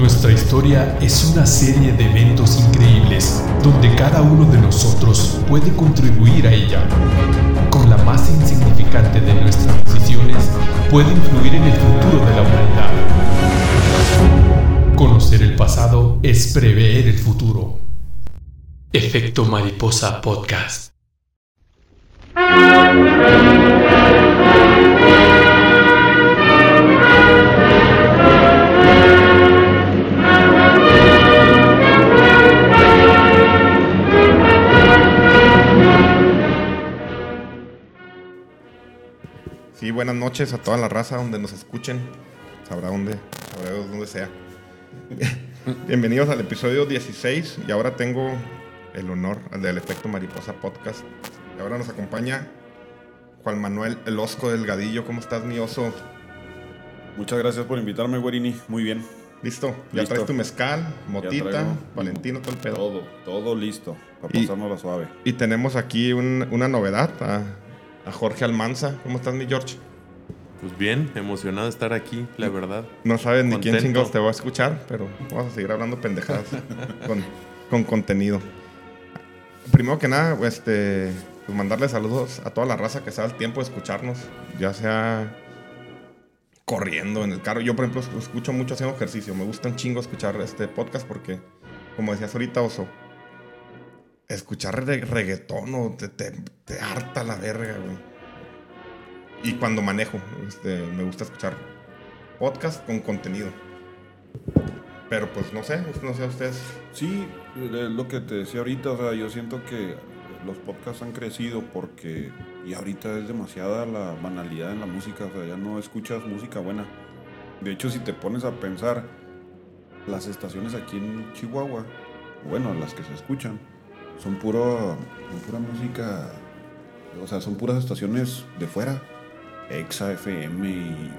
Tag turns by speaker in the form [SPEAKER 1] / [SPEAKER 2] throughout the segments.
[SPEAKER 1] Nuestra historia es una serie de eventos increíbles donde cada uno de nosotros puede contribuir a ella. Con la más insignificante de nuestras decisiones puede influir en el futuro de la humanidad. Conocer el pasado es prever el futuro. Efecto Mariposa Podcast.
[SPEAKER 2] Sí, buenas noches a toda la raza donde nos escuchen. Sabrá dónde, sabrá dónde sea. Bienvenidos al episodio 16 y ahora tengo el honor al del Efecto Mariposa Podcast. Y ahora nos acompaña Juan Manuel El Osco Delgadillo. ¿Cómo estás, mi oso?
[SPEAKER 3] Muchas gracias por invitarme, Guarini. Muy bien.
[SPEAKER 2] ¿Listo? ¿Ya
[SPEAKER 3] Listo.
[SPEAKER 2] traes tu mezcal, motita. Valentino, todo el pedo?
[SPEAKER 3] Todo, todo listo para
[SPEAKER 2] Y-
[SPEAKER 3] pasárnosla suave.
[SPEAKER 2] Y tenemos aquí un- una novedad a, a Jorge Almanza. ¿Cómo estás, mi George?
[SPEAKER 4] Pues bien, emocionado de estar aquí, la verdad.
[SPEAKER 2] No sabes ni quién chingados te va a escuchar, pero vamos a seguir hablando pendejadas con, con contenido. Primero que nada, este, pues mandarle saludos a toda la raza que se da el tiempo de escucharnos, ya sea corriendo en el carro. Yo, por ejemplo, es- escucho mucho haciendo ejercicio. Me gusta un chingo escuchar este podcast porque, como decías ahorita, Oso, escuchar re- reggaetón o te, te, te harta la verga, güey. Y cuando manejo, este, me gusta escuchar podcast con contenido. Pero pues no sé, no sé ustedes.
[SPEAKER 3] Sí, es lo que te decía ahorita, o sea, yo siento que los podcasts han crecido porque y ahorita es demasiada la banalidad en la música, o sea, ya no escuchas música buena. De hecho, si te pones a pensar, las estaciones aquí en Chihuahua, bueno, las que se escuchan, son puro, son pura música, o sea, son puras estaciones de fuera. Exa FM y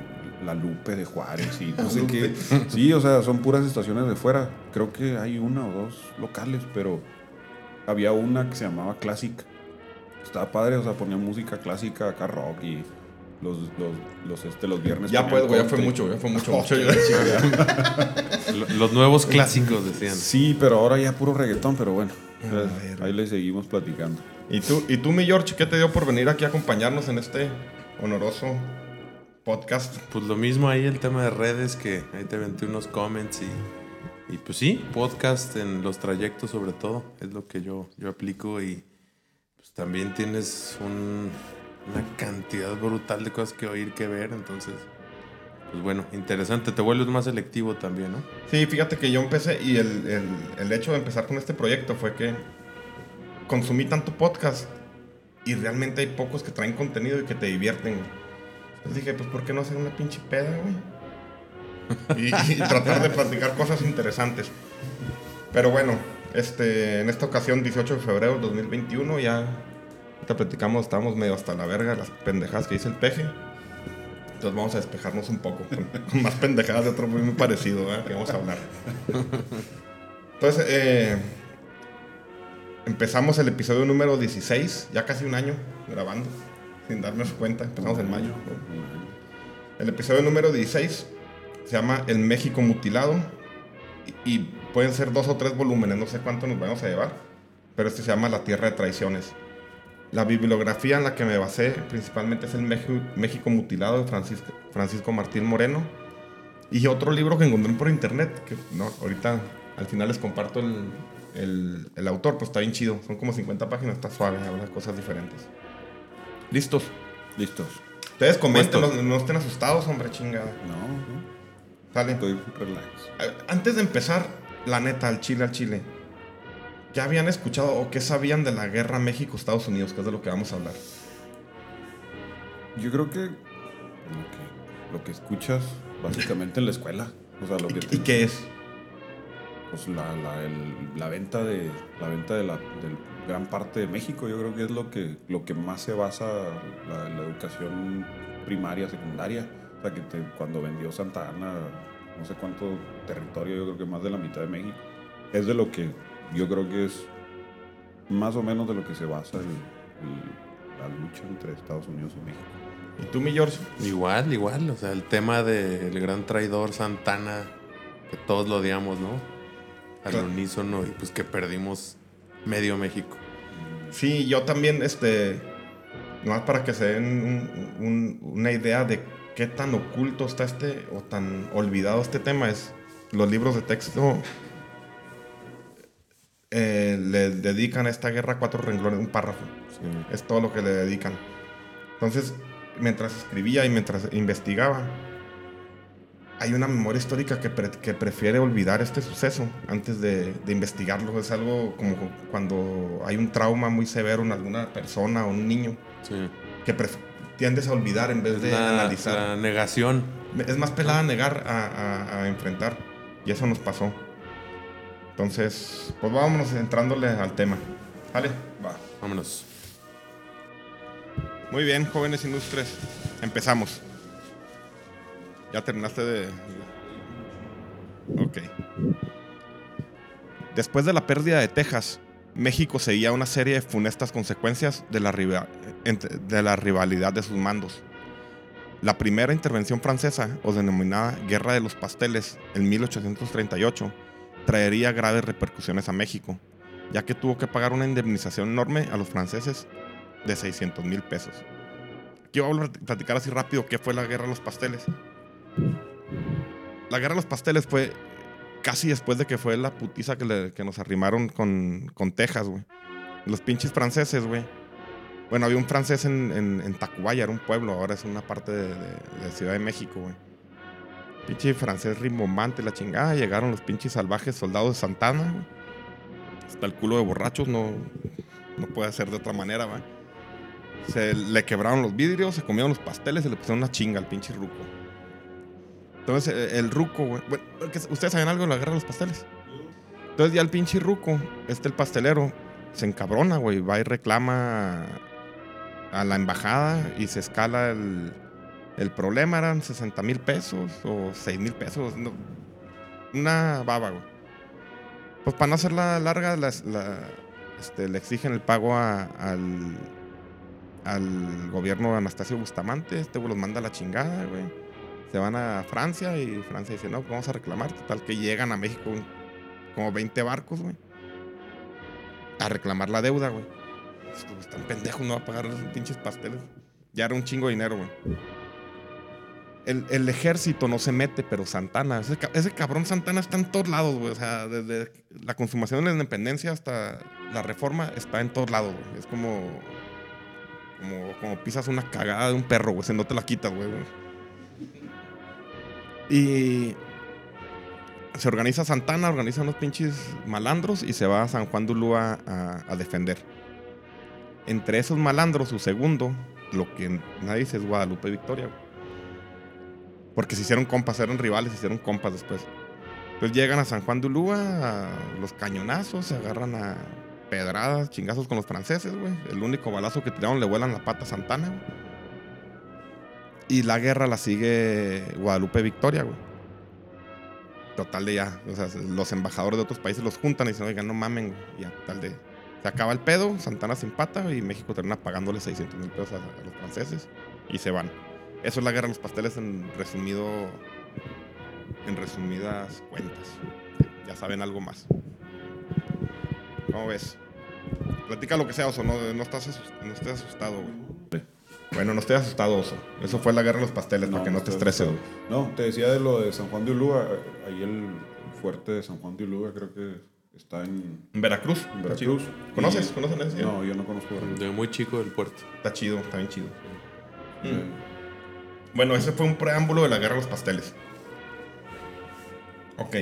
[SPEAKER 3] La Lupe de Juárez y no sé qué. Sí, o sea, son puras estaciones de fuera. Creo que hay una o dos locales, pero había una que se llamaba Classic. Estaba padre, o sea, ponía música clásica, acá rock y los, los, los, este, los viernes.
[SPEAKER 2] Ya pues, güey, ya fue mucho, ya fue mucho, mucho. ya.
[SPEAKER 4] Lo- Los nuevos clásicos decían.
[SPEAKER 3] Sí, pero ahora ya puro reggaetón, pero bueno.
[SPEAKER 2] A ver.
[SPEAKER 3] ahí le seguimos platicando.
[SPEAKER 2] ¿Y tú, ¿Y tú, mi George, qué te dio por venir aquí a acompañarnos en este honoroso podcast?
[SPEAKER 4] Pues lo mismo ahí el tema de redes, que ahí te aventé unos comments y, y pues sí, podcast en los trayectos sobre todo, es lo que yo, yo aplico y pues también tienes un- una cantidad brutal de cosas que oír, que ver, entonces, pues bueno, interesante, te vuelves más selectivo también, ¿no?
[SPEAKER 2] Sí, fíjate que yo empecé y el, el, el hecho de empezar con este proyecto fue que consumí tanto podcast y realmente hay pocos que traen contenido y que te divierten. Entonces dije, pues ¿por qué no hacer una pinche peda, güey? Y, tratar de platicar cosas interesantes. Pero bueno, este, en esta ocasión, 18 de febrero del 2021, ya te platicamos, estábamos medio hasta la verga las pendejadas que dice el peje. Entonces vamos a despejarnos un poco con, más pendejadas de otro muy, muy parecido, ¿verdad? Que vamos a hablar. Entonces, eh, empezamos el episodio número 16, ya casi un año grabando, sin darnos cuenta. Empezamos en mayo. El episodio número 16 se llama El México Mutilado y, y pueden ser dos o tres volúmenes, no sé cuánto nos vamos a llevar, pero este se llama La Tierra de Traiciones. La bibliografía en la que me basé principalmente es el México Mutilado de Francisco, Francisco Martín Moreno y otro libro que encontré por internet, que no, ahorita al final les comparto el, el- el autor, pues está bien chido, son como 50 páginas, está suave, habla cosas diferentes. ¿Listos?
[SPEAKER 3] Listos.
[SPEAKER 2] Ustedes comenten, no, estén asustados, hombre, chingada.
[SPEAKER 3] No, no,
[SPEAKER 2] Sale.
[SPEAKER 3] estoy relax.
[SPEAKER 2] Antes de empezar, la neta, al Chile, al Chile, ¿ya habían escuchado o qué sabían de la guerra México-Estados Unidos, que es de lo que vamos a hablar?
[SPEAKER 3] Yo creo que lo que, lo que escuchas básicamente en la escuela. O sea, lo que te-
[SPEAKER 2] ¿Y qué es?
[SPEAKER 3] pues la, la, el- la venta de la venta de la gran parte de México yo creo que es lo que lo que más se basa la, la educación primaria secundaria o sea que te- cuando vendió Santa Ana no sé cuánto territorio yo creo que más de la mitad de México es de lo que yo creo que es más o menos de lo que se basa el- el- la lucha entre Estados Unidos y México
[SPEAKER 2] ¿Y tú, mi George?
[SPEAKER 4] Igual, igual, o sea, el tema del gran traidor Santana, que todos lo odiamos, ¿no? Al
[SPEAKER 2] Claro.
[SPEAKER 4] unísono y pues que perdimos medio México.
[SPEAKER 2] Sí, yo también, este, nomás para que se den un- un- una idea de qué tan oculto está este o tan olvidado este tema es los libros de texto eh, le dedican a esta guerra cuatro renglones, un párrafo. Es todo lo que le dedican. Entonces, mientras escribía y mientras investigaba, hay una memoria histórica que, pre- que prefiere olvidar este suceso antes de, de investigarlo. Es algo como cuando hay un trauma muy severo en alguna persona o un niño
[SPEAKER 4] Sí.
[SPEAKER 2] que tiendes a olvidar en vez
[SPEAKER 4] Es
[SPEAKER 2] de
[SPEAKER 4] la,
[SPEAKER 2] analizar.
[SPEAKER 4] la negación.
[SPEAKER 2] Es más pelada negar a, a- a enfrentar. Y eso nos pasó. Entonces, pues vámonos entrándole al tema. Vale.
[SPEAKER 3] Va.
[SPEAKER 4] Vámonos.
[SPEAKER 2] Muy bien, jóvenes ilustres. Empezamos. Ya terminaste de... Ok. Después de la pérdida de Texas, México seguía una serie de funestas consecuencias de la, de la rivalidad de sus mandos. La primera intervención francesa, o denominada Guerra de los Pasteles, en 1838, traería graves repercusiones a México, ya que tuvo que pagar una indemnización enorme a los franceses de 600 mil pesos. A platicar así rápido qué fue la Guerra de los Pasteles. La Guerra de los Pasteles fue casi después de que fue la putiza que, le- que nos arrimaron con, con Texas, güey. Los pinches franceses, güey. Bueno, había un francés en, en, en Tacubaya, era un pueblo, ahora es una parte de- de Ciudad de México, güey. Pinche francés rimbombante, la chingada. Llegaron los pinches salvajes soldados de Santana. Hasta el culo de borrachos, no, no puede ser de otra manera, güey. Se le quebraron los vidrios, se comieron los pasteles y le pusieron una chinga al pinche ruco. Entonces eh, el ruco, güey. ¿Ustedes saben algo de la guerra de los pasteles? Entonces ya el pinche ruco, este el pastelero, se encabrona, güey. Va y reclama a la embajada y se escala el, el problema. Eran 60 mil pesos o 6 mil pesos. una baba, güey. Pues para no hacerla larga, las- la- este, le exigen el pago a- al, al gobierno de Anastasio Bustamante. Este güey los manda a la chingada, güey. Se van a Francia y Francia dice, no, pues vamos a reclamar. Total que llegan a México como 20 barcos, güey. A reclamar la deuda, güey. Están pendejos, no va a pagar esos pinches pasteles. Ya era un chingo de dinero, güey. El, el ejército no se mete, pero Santana, ese, ese cabrón Santana está en todos lados, güey. O sea, desde la consumación de la independencia hasta la reforma está en todos lados, güey. Es como, como, pisas una cagada de un perro, güey. Se no te la quitas, güey. Y se organiza Santana, organiza unos pinches malandros y se va a San Juan de a, a defender. Entre esos malandros, su segundo, lo que nadie dice es Guadalupe Victoria. güey. Porque se hicieron compas, eran rivales, se hicieron compas después. Entonces llegan a San Juan de Ulúa, a los cañonazos, se agarran a pedradas, chingazos con los franceses, güey. El único balazo que tiraron le vuelan la pata a Santana, güey. Y la guerra la sigue Guadalupe Victoria, güey. Total de ya, o sea, los embajadores de otros países los juntan y dicen, oigan, no mamen, güey. Ya, tal de... Se acaba el pedo, Santana se empata y México termina pagándole 600 mil pesos a, a los franceses y se van. Eso es la guerra de los pasteles en resumido, en resumidas cuentas. Ya saben algo más. ¿Cómo ves? Platica lo que sea, Oso, no, no estás, no estés asustado, güey. Bueno, no estoy asustado, Oso. Eso fue la guerra de los pasteles, para que no te
[SPEAKER 3] estoy
[SPEAKER 2] estreses, güey.
[SPEAKER 3] No, te decía de lo de San Juan de Ulúa. Ahí el fuerte de San Juan de Ulúa creo que está en,
[SPEAKER 2] En Veracruz.
[SPEAKER 3] en. Veracruz.
[SPEAKER 2] ¿Conoces?
[SPEAKER 3] Y-
[SPEAKER 2] ¿Conocen ese?
[SPEAKER 3] No, yo no conozco Veracruz.
[SPEAKER 4] De muy chico del puerto.
[SPEAKER 2] Está chido, está bien chido.
[SPEAKER 3] Eh,
[SPEAKER 2] Bueno, ese fue un preámbulo de la guerra de los pasteles. Ok,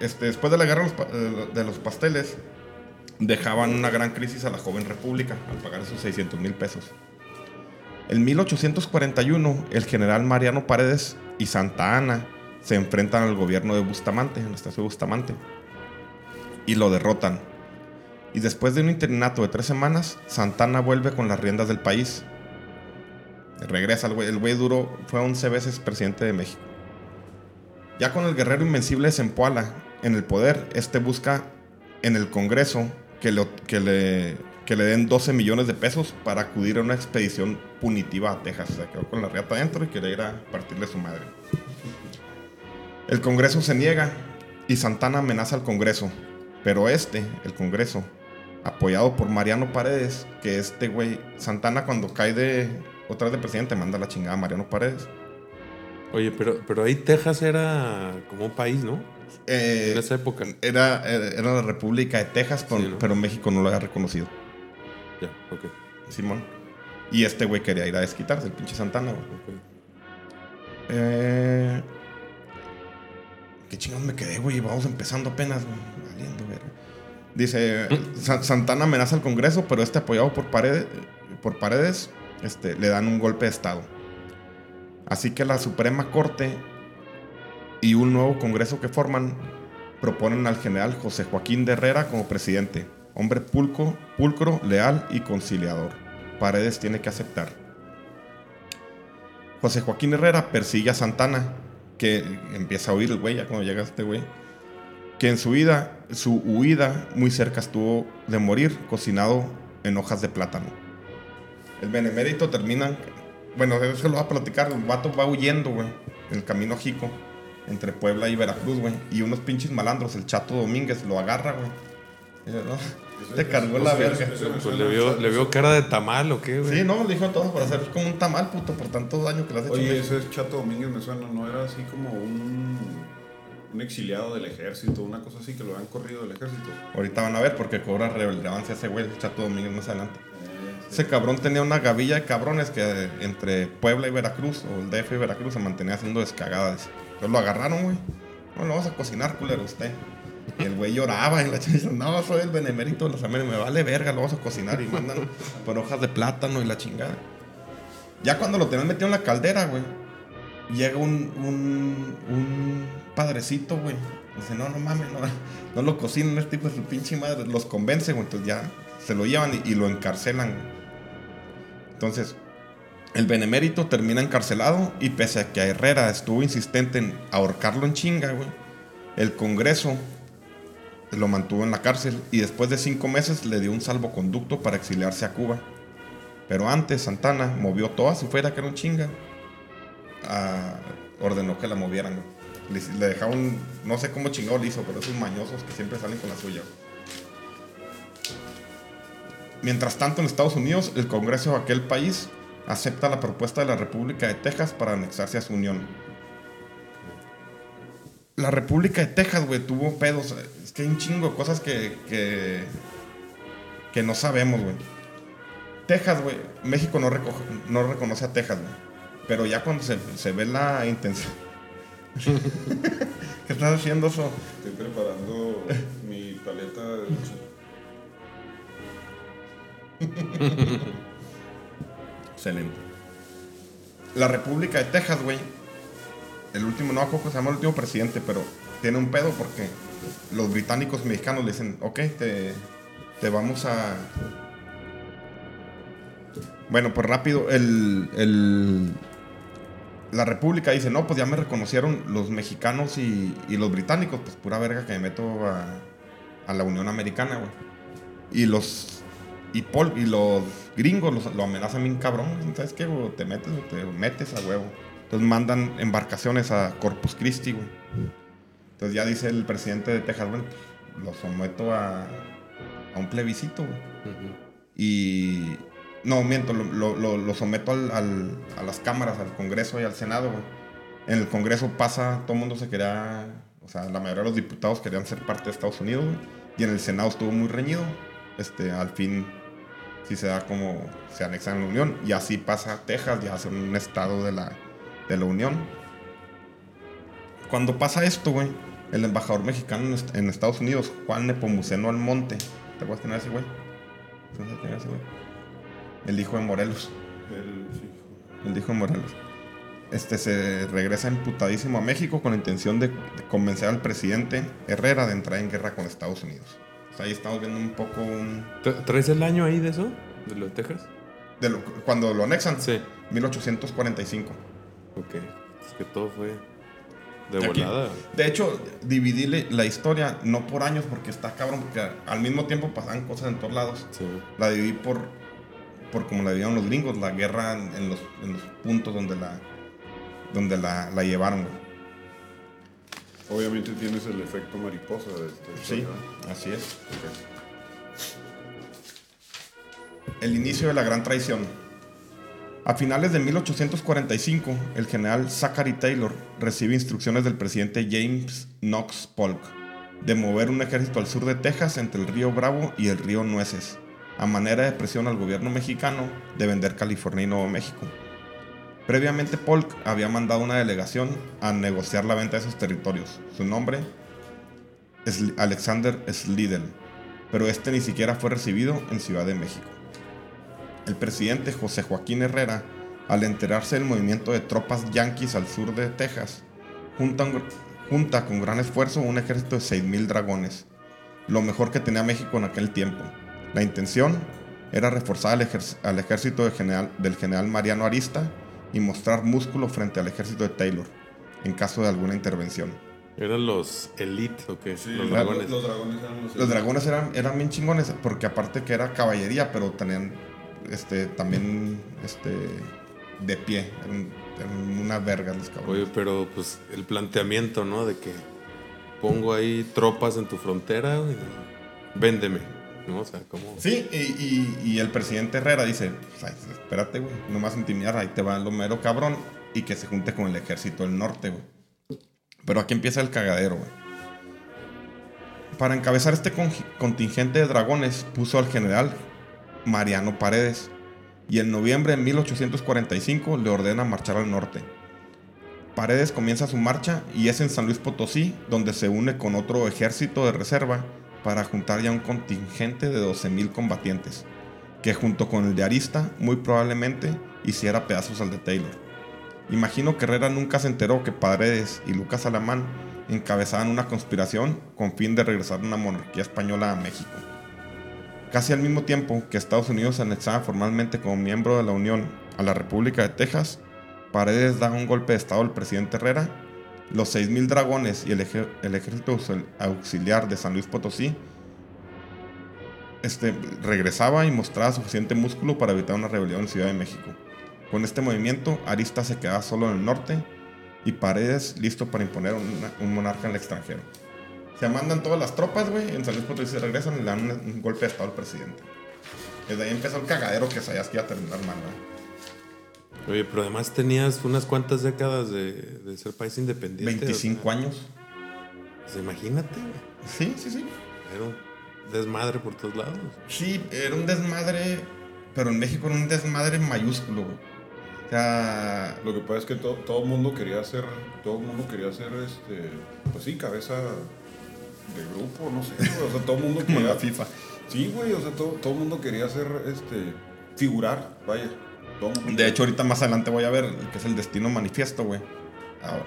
[SPEAKER 2] este, después de la guerra de los, eh, pasteles, dejaban una gran crisis a la joven república al pagar esos 600 mil pesos. En 1841, el general Mariano Paredes y Santa Ana se enfrentan al gobierno de Bustamante, Anastasio Bustamante, y lo derrotan. Y después de un interinato de tres semanas, Santana vuelve con las riendas del país Regresa el güey. El güey fue 11 veces presidente de México. Ya con el guerrero invencible Zempoala en el poder, este busca en el Congreso que, que le, que le den 12 millones de pesos para acudir a una expedición punitiva a Texas. Se quedó con la riata adentro y quería ir a partirle su madre. El Congreso se niega Y Santana amenaza al Congreso. Pero este, el Congreso, apoyado por Mariano Paredes, que este güey, Santana cuando cae de otra vez de presidente manda la chingada a Mariano Paredes.
[SPEAKER 4] Oye, pero, pero ahí Texas era como un país, ¿no?
[SPEAKER 2] Eh,
[SPEAKER 4] En esa época.
[SPEAKER 2] era, era la República de Texas,
[SPEAKER 4] Sí, ¿no?
[SPEAKER 2] pero México no lo había reconocido.
[SPEAKER 4] Ya, ok.
[SPEAKER 2] Simón. Y este güey quería ir a desquitarse, el pinche Santana, güey.
[SPEAKER 4] ok.
[SPEAKER 2] Eh, ¿Qué chingados me quedé, güey? Vamos empezando apenas, güey. Valiendo. Dice, Sa- Santana amenaza al Congreso, pero este apoyado por paredes, por paredes este, le dan un golpe de Estado. Así que la Suprema Corte y un nuevo Congreso que forman proponen al general José Joaquín de Herrera como presidente. Hombre pulco, pulcro, leal y conciliador. Paredes tiene que aceptar. José Joaquín Herrera persigue a Santana, que empieza a huir el güey ya cuando llega este güey. Que en su vida, su huida muy cerca estuvo de morir, cocinado en hojas de plátano. El benemérito termina, bueno, eso lo va a platicar, el vato va huyendo, güey, en el camino Jico, entre Puebla y Veracruz, güey. Y unos pinches malandros, el Chato Domínguez, lo agarra, güey. "No, Te cargó la verga.
[SPEAKER 4] Pues le vio, le vio cara de tamal o qué, güey.
[SPEAKER 2] Sí, no, le dijo todo para hacer como un tamal, puto, por tantos daños que le has hecho.
[SPEAKER 3] Oye, ese Chato Domínguez me suena, ¿no era así como un, un exiliado del ejército, una cosa así que lo han corrido del ejército?
[SPEAKER 2] Ahorita van a ver porque cobra relevancia ese güey, el Chato Domínguez más adelante. Ese cabrón tenía una gavilla de cabrones que entre Puebla y Veracruz, o el DF y Veracruz, se mantenía haciendo descagadas. Entonces lo agarraron, güey. No, lo vamos a cocinar, culero, usted. Y el güey lloraba y la dice, no, soy el benemérito de los Américas, me vale verga, lo vamos a cocinar. Y mandan por hojas de plátano y la chingada. Ya cuando lo tenían metido en la caldera, güey, llega un, un, un padrecito, güey. Dice, no, no mames, no, no lo cocinan, este tipo de su pinche madre. Los convence, güey. Entonces ya se lo llevan y, y lo encarcelan. Entonces, el benemérito termina encarcelado y pese a que Herrera estuvo insistente en ahorcarlo en chinga, güey, el Congreso lo mantuvo en la cárcel y después de cinco meses le dio un salvoconducto para exiliarse a Cuba. Pero antes Santana movió toda su fuera que era un chinga. ordenó que la movieran. Le, un. No sé cómo chingado le hizo, pero esos mañosos que siempre salen con la suya. güey. Mientras tanto, en Estados Unidos, el Congreso de aquel país acepta la propuesta de la República de Texas para anexarse a su unión. La República de Texas, güey, tuvo pedos. Es que hay un chingo de cosas que, que, que no sabemos, güey. Texas, güey, México no, recoge- no reconoce a Texas, güey. Pero ya cuando se, se ve la intención. ¿Qué estás haciendo eso?
[SPEAKER 3] Estoy preparando mi paleta de
[SPEAKER 2] Excelente. La República de Texas, güey. El último, no acuerdo se llama el último presidente, pero tiene un pedo porque los británicos mexicanos le dicen, ok, te, te vamos a... Bueno, pues rápido, el, el- la República dice, no, pues ya me reconocieron los mexicanos y, y los británicos, pues pura verga que me meto a, a la Unión Americana, güey. Y los y, Paul, y los gringos los- lo amenazan bien cabrón. ¿Sabes qué? güey? Te metes o te metes a huevo. Entonces mandan embarcaciones a Corpus Christi, güey. Entonces ya dice el presidente de Texas, bueno, lo someto a, a un plebiscito, güey. Y. No, miento, lo, lo- lo- lo someto al- al- a las cámaras, al Congreso y al Senado, güey. En el Congreso pasa, todo el mundo se quería. O sea, la mayoría de los diputados querían ser parte de Estados Unidos, güey. Y en el Senado estuvo muy reñido. Este, al fin, sí se da como se anexan a la Unión. Y así pasa Texas, ya hace un estado de la, de la Unión. Cuando pasa esto, güey, el embajador mexicano en est- en Estados Unidos, Juan Nepomuceno Almonte, ¿te acuerdas tener ese güey? ¿Te acuerdas tener ese güey? El hijo de Morelos.
[SPEAKER 3] El, sí.
[SPEAKER 2] El hijo de Morelos. Este se regresa emputadísimo a México con la intención de, de convencer al presidente Herrera de entrar en guerra con Estados Unidos. Sea, ahí estamos viendo un poco un...
[SPEAKER 4] ¿Tra- ¿Traes el año ahí de eso? ¿De lo de Texas?
[SPEAKER 2] de lo- cuando lo anexan,
[SPEAKER 4] Sí.
[SPEAKER 2] 1845.
[SPEAKER 4] Ok. Es que todo fue de
[SPEAKER 2] Aquí.
[SPEAKER 4] volada.
[SPEAKER 2] De hecho, dividí la historia no por años porque está cabrón, porque al mismo tiempo pasaban cosas en todos lados.
[SPEAKER 4] Sí.
[SPEAKER 2] La dividí por, por como la dividieron los gringos, la guerra en en los, en los puntos donde la, donde la, la llevaron. güey.
[SPEAKER 3] Obviamente tienes el efecto mariposa de este.
[SPEAKER 2] Sí, así es. El inicio de la Gran Traición. A finales de 1845, el general Zachary Taylor recibe instrucciones del presidente James Knox Polk de mover un ejército al sur de Texas entre el río Bravo y el río Nueces, a manera de presión al gobierno mexicano de vender California y Nuevo México. Previamente Polk había mandado una delegación a negociar la venta de esos territorios. Su nombre es Alexander Slidell, pero este ni siquiera fue recibido en Ciudad de México. El presidente José Joaquín Herrera, al enterarse del movimiento de tropas yanquis al sur de Texas, junta, un- junta con gran esfuerzo un ejército de 6.000 dragones, lo mejor que tenía México en aquel tiempo. La intención era reforzar al, ejército general- del general Mariano Arista y mostrar músculo frente al ejército de Taylor, en caso de alguna intervención.
[SPEAKER 4] Eran los Elite, ¿o qué?
[SPEAKER 3] Sí,
[SPEAKER 4] los
[SPEAKER 3] los
[SPEAKER 4] dragones.
[SPEAKER 3] Los dragones eran los.
[SPEAKER 2] Los dragones eran, eran bien chingones, porque aparte que era caballería, pero tenían este, también este, de pie. Eran, eran una verga los cabrones.
[SPEAKER 4] Oye, pero pues el planteamiento, ¿no? De que pongo ahí tropas en tu frontera y véndeme,
[SPEAKER 2] Sí, y, y- el presidente Herrera dice, "Ay, espérate, güey, no más intimidar, ahí te va lo mero cabrón, y que se junte con el ejército del norte, güey. Pero aquí empieza el cagadero, güey. Para encabezar este con- contingente de dragones, puso al general Mariano Paredes, y en noviembre de 1845 le ordena marchar al norte. Paredes comienza su marcha y es en San Luis Potosí donde se une con otro ejército de reserva para juntar ya un contingente de 12.000 combatientes, que junto con el de Arista muy probablemente hiciera pedazos al de Taylor. Imagino que Herrera nunca se enteró que Paredes y Lucas Alamán encabezaban una conspiración con fin de regresar una monarquía española a México. Casi al mismo tiempo que Estados Unidos se anexaba formalmente como miembro de la Unión a la República de Texas, Paredes da un golpe de estado al presidente Herrera, los 6.000 dragones y el, ejército auxil- auxiliar de San Luis Potosí este, regresaba y mostraba suficiente músculo para evitar una rebelión en Ciudad de México. Con este movimiento, Arista se quedaba solo en el norte y Paredes listo para imponer un monarca en el extranjero. Se mandan todas las tropas, güey, en San Luis Potosí se regresan y le dan un, un golpe de estado al presidente. Desde ahí empezó el cagadero que sabías que iba a terminar mal, güey.
[SPEAKER 4] Oye, pero además tenías unas cuantas décadas de, de ser país independiente.
[SPEAKER 2] 25
[SPEAKER 4] o sea,
[SPEAKER 2] años.
[SPEAKER 4] pues imagínate, güey.
[SPEAKER 2] Sí, sí, sí.
[SPEAKER 4] Era un desmadre por todos lados.
[SPEAKER 2] Sí, era un desmadre, pero en México era un desmadre mayúsculo, güey. O sea,
[SPEAKER 3] Lo que pasa es que to- todo el mundo quería ser, todo el mundo quería ser, este, pues sí, cabeza de grupo, no sé, o sea, todo el mundo
[SPEAKER 2] como
[SPEAKER 3] quería,
[SPEAKER 2] la FIFA.
[SPEAKER 3] sí, güey, o sea, todo, todo el mundo quería ser, este, figurar, vaya,
[SPEAKER 2] De hecho, ahorita más adelante voy a ver que es el Destino Manifiesto, güey. Ah,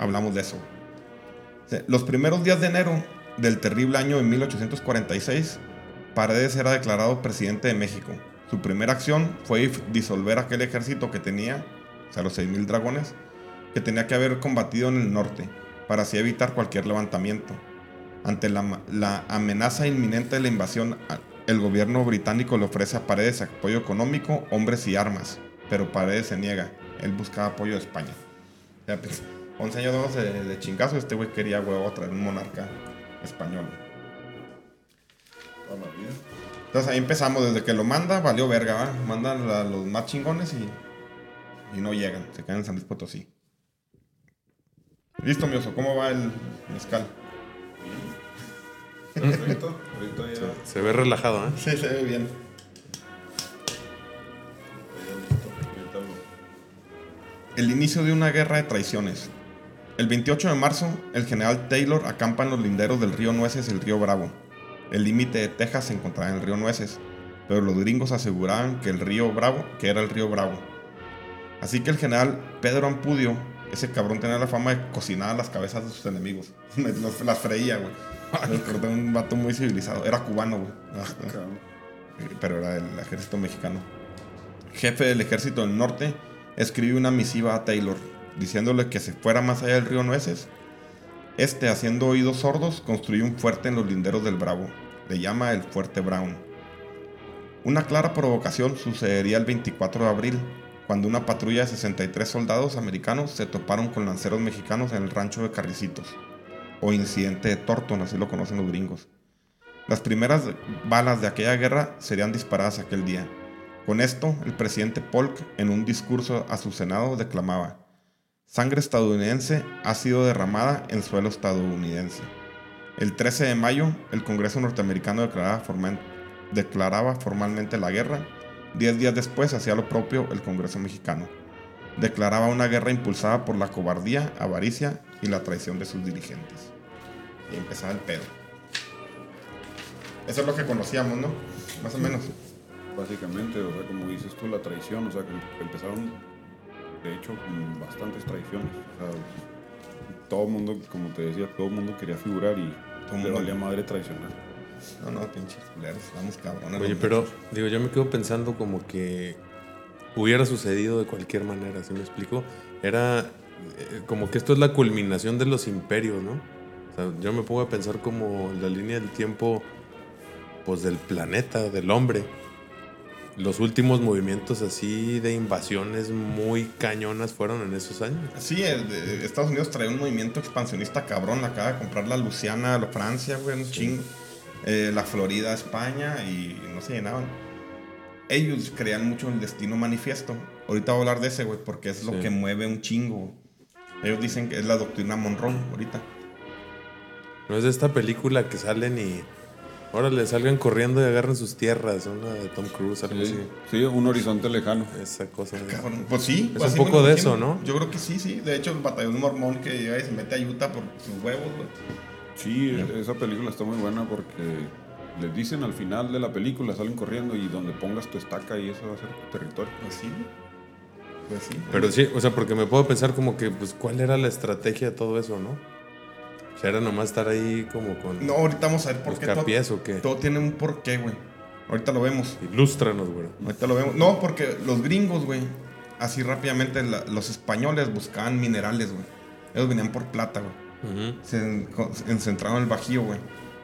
[SPEAKER 2] Hablamos de eso. Los primeros días de enero del terrible año de 1846, Paredes era declarado presidente de México. Su primera acción fue disolver aquel ejército que tenía, o sea, los 6.000 dragones, que tenía que haber combatido en el norte, para así evitar cualquier levantamiento. Ante la, amenaza inminente de la invasión, el gobierno británico le ofrece a Paredes apoyo económico, hombres y armas, pero Paredes se niega. Él buscaba apoyo de España. O sea, pues, 11 años de, de chingazo, este güey quería huevo traer un monarca español.
[SPEAKER 3] toda la vida.
[SPEAKER 2] Entonces ahí empezamos, desde que lo manda, valió verga, ¿va? Mandan a los más chingones y, y no llegan, se quedan en San Luis Potosí. Listo, mi oso, ¿cómo va el mezcal?
[SPEAKER 3] Perfecto, ahorita ya,
[SPEAKER 4] Se ve relajado, ¿eh?
[SPEAKER 2] Sí, se ve bien. El inicio de una guerra de traiciones. El 28 de marzo, el general Taylor acampa en los linderos del río Nueces y el río Bravo. El límite de Texas se encontraba en el río Nueces, pero los gringos aseguraban que el río Bravo, que era el río Bravo. Así que el general Pedro Ampudio, ese cabrón tenía la fama de cocinar las cabezas de sus enemigos. Las freía, güey. Cortó un vato muy civilizado. Era cubano, güey.
[SPEAKER 3] Cabrón.
[SPEAKER 2] pero era del ejército mexicano. Jefe del ejército del norte escribe una misiva a Taylor diciéndole que se fuera más allá del río Nueces. Este, haciendo oídos sordos, construyó un fuerte en los linderos del Bravo. Le llama el Fuerte Brown. Una clara provocación sucedería el 24 de abril, cuando una patrulla de 63 soldados americanos se toparon con lanceros mexicanos en el rancho de Carricitos, o incidente de Thornton, así lo conocen los gringos. Las primeras balas de aquella guerra serían disparadas aquel día. Con esto, el presidente Polk, en un discurso a su Senado, declamaba, Sangre estadounidense ha sido derramada en suelo estadounidense. El 13 de mayo, el Congreso norteamericano declaraba, declaraba formalmente la guerra. Diez días después hacía lo propio el Congreso mexicano. Declaraba una guerra impulsada por la cobardía, avaricia y la traición de sus dirigentes. Y empezaba el pedo. Eso es lo que conocíamos, ¿no? Más o menos.
[SPEAKER 3] Básicamente, o sea, como dices tú, la traición, o sea, que empezaron, de hecho, con bastantes traiciones. O sea, todo el mundo, como te decía, todo el mundo quería figurar y todo le valía madre traicionar.
[SPEAKER 2] No, no, pinches culeros, vamos cabrones.
[SPEAKER 4] Oye, pero, digo, yo me quedo pensando como que hubiera sucedido de cualquier manera, ¿sí me explico? Era eh, como que esto es la culminación de los imperios, ¿no? O sea, yo me pongo a pensar como la línea del tiempo, pues del planeta, del hombre los últimos movimientos así de invasiones muy cañonas fueron en esos años.
[SPEAKER 2] Sí, Estados Unidos trae un movimiento expansionista cabrón. Acaba de comprar la Luciana a Francia, güey, un chingo. Eh, la Florida, España y no se llenaban. Ellos crean mucho el destino manifiesto. Ahorita voy a hablar de ese, güey, porque es lo que mueve un chingo. Ellos dicen que es la doctrina Monroe ahorita.
[SPEAKER 4] No es de esta película que salen y Órale, salgan corriendo y agarren sus tierras, una de Tom Cruise, algo
[SPEAKER 3] sí, así. Sí, un horizonte lejano.
[SPEAKER 4] Esa cosa.
[SPEAKER 2] Pues sí.
[SPEAKER 4] Es un poco de eso, ¿no?
[SPEAKER 2] Yo creo que sí, sí. De hecho, el batallón mormón que llega y se mete a Utah por sus huevos, güey.
[SPEAKER 3] Sí, esa película está muy buena porque les dicen al final de la película, salen corriendo y donde pongas tu estaca y eso va a ser tu territorio.
[SPEAKER 2] Pues sí, Pues sí.
[SPEAKER 4] Pero sí, o sea, porque me puedo pensar como que, pues, ¿cuál era la estrategia de todo eso, no? Era nomás estar ahí como con.
[SPEAKER 2] No, ahorita vamos a ver por
[SPEAKER 4] qué. Todo, o qué?
[SPEAKER 2] Todo tiene un porqué, güey. Ahorita lo vemos.
[SPEAKER 4] Ilústranos, güey.
[SPEAKER 2] Ahorita lo vemos. No, porque los gringos, güey, así rápidamente, los españoles buscaban minerales, güey. Ellos venían por plata, güey. Se concentraron en el Bajío, güey.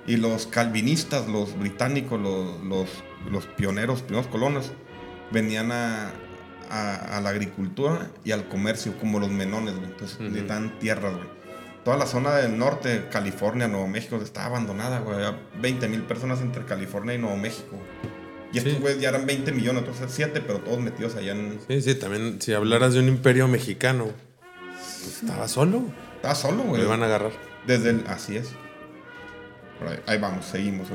[SPEAKER 2] Y los calvinistas, los británicos, los, los, los pioneros, primeros colonos, venían a, a, la agricultura y al comercio, como los menones, güey. Entonces necesitan tierras, güey toda la zona del norte, California, Nuevo México, está abandonada, güey. Había 20 mil personas entre California y Nuevo México. Y estos güeyes ya eran 20 millones, entonces 7, pero todos metidos allá en.
[SPEAKER 4] Sí, sí, también si hablaras de un imperio mexicano, pues estaba solo.
[SPEAKER 2] Estaba solo, güey.
[SPEAKER 4] Lo iban a agarrar.
[SPEAKER 2] Desde el. Así es. Ahí, vamos, seguimos.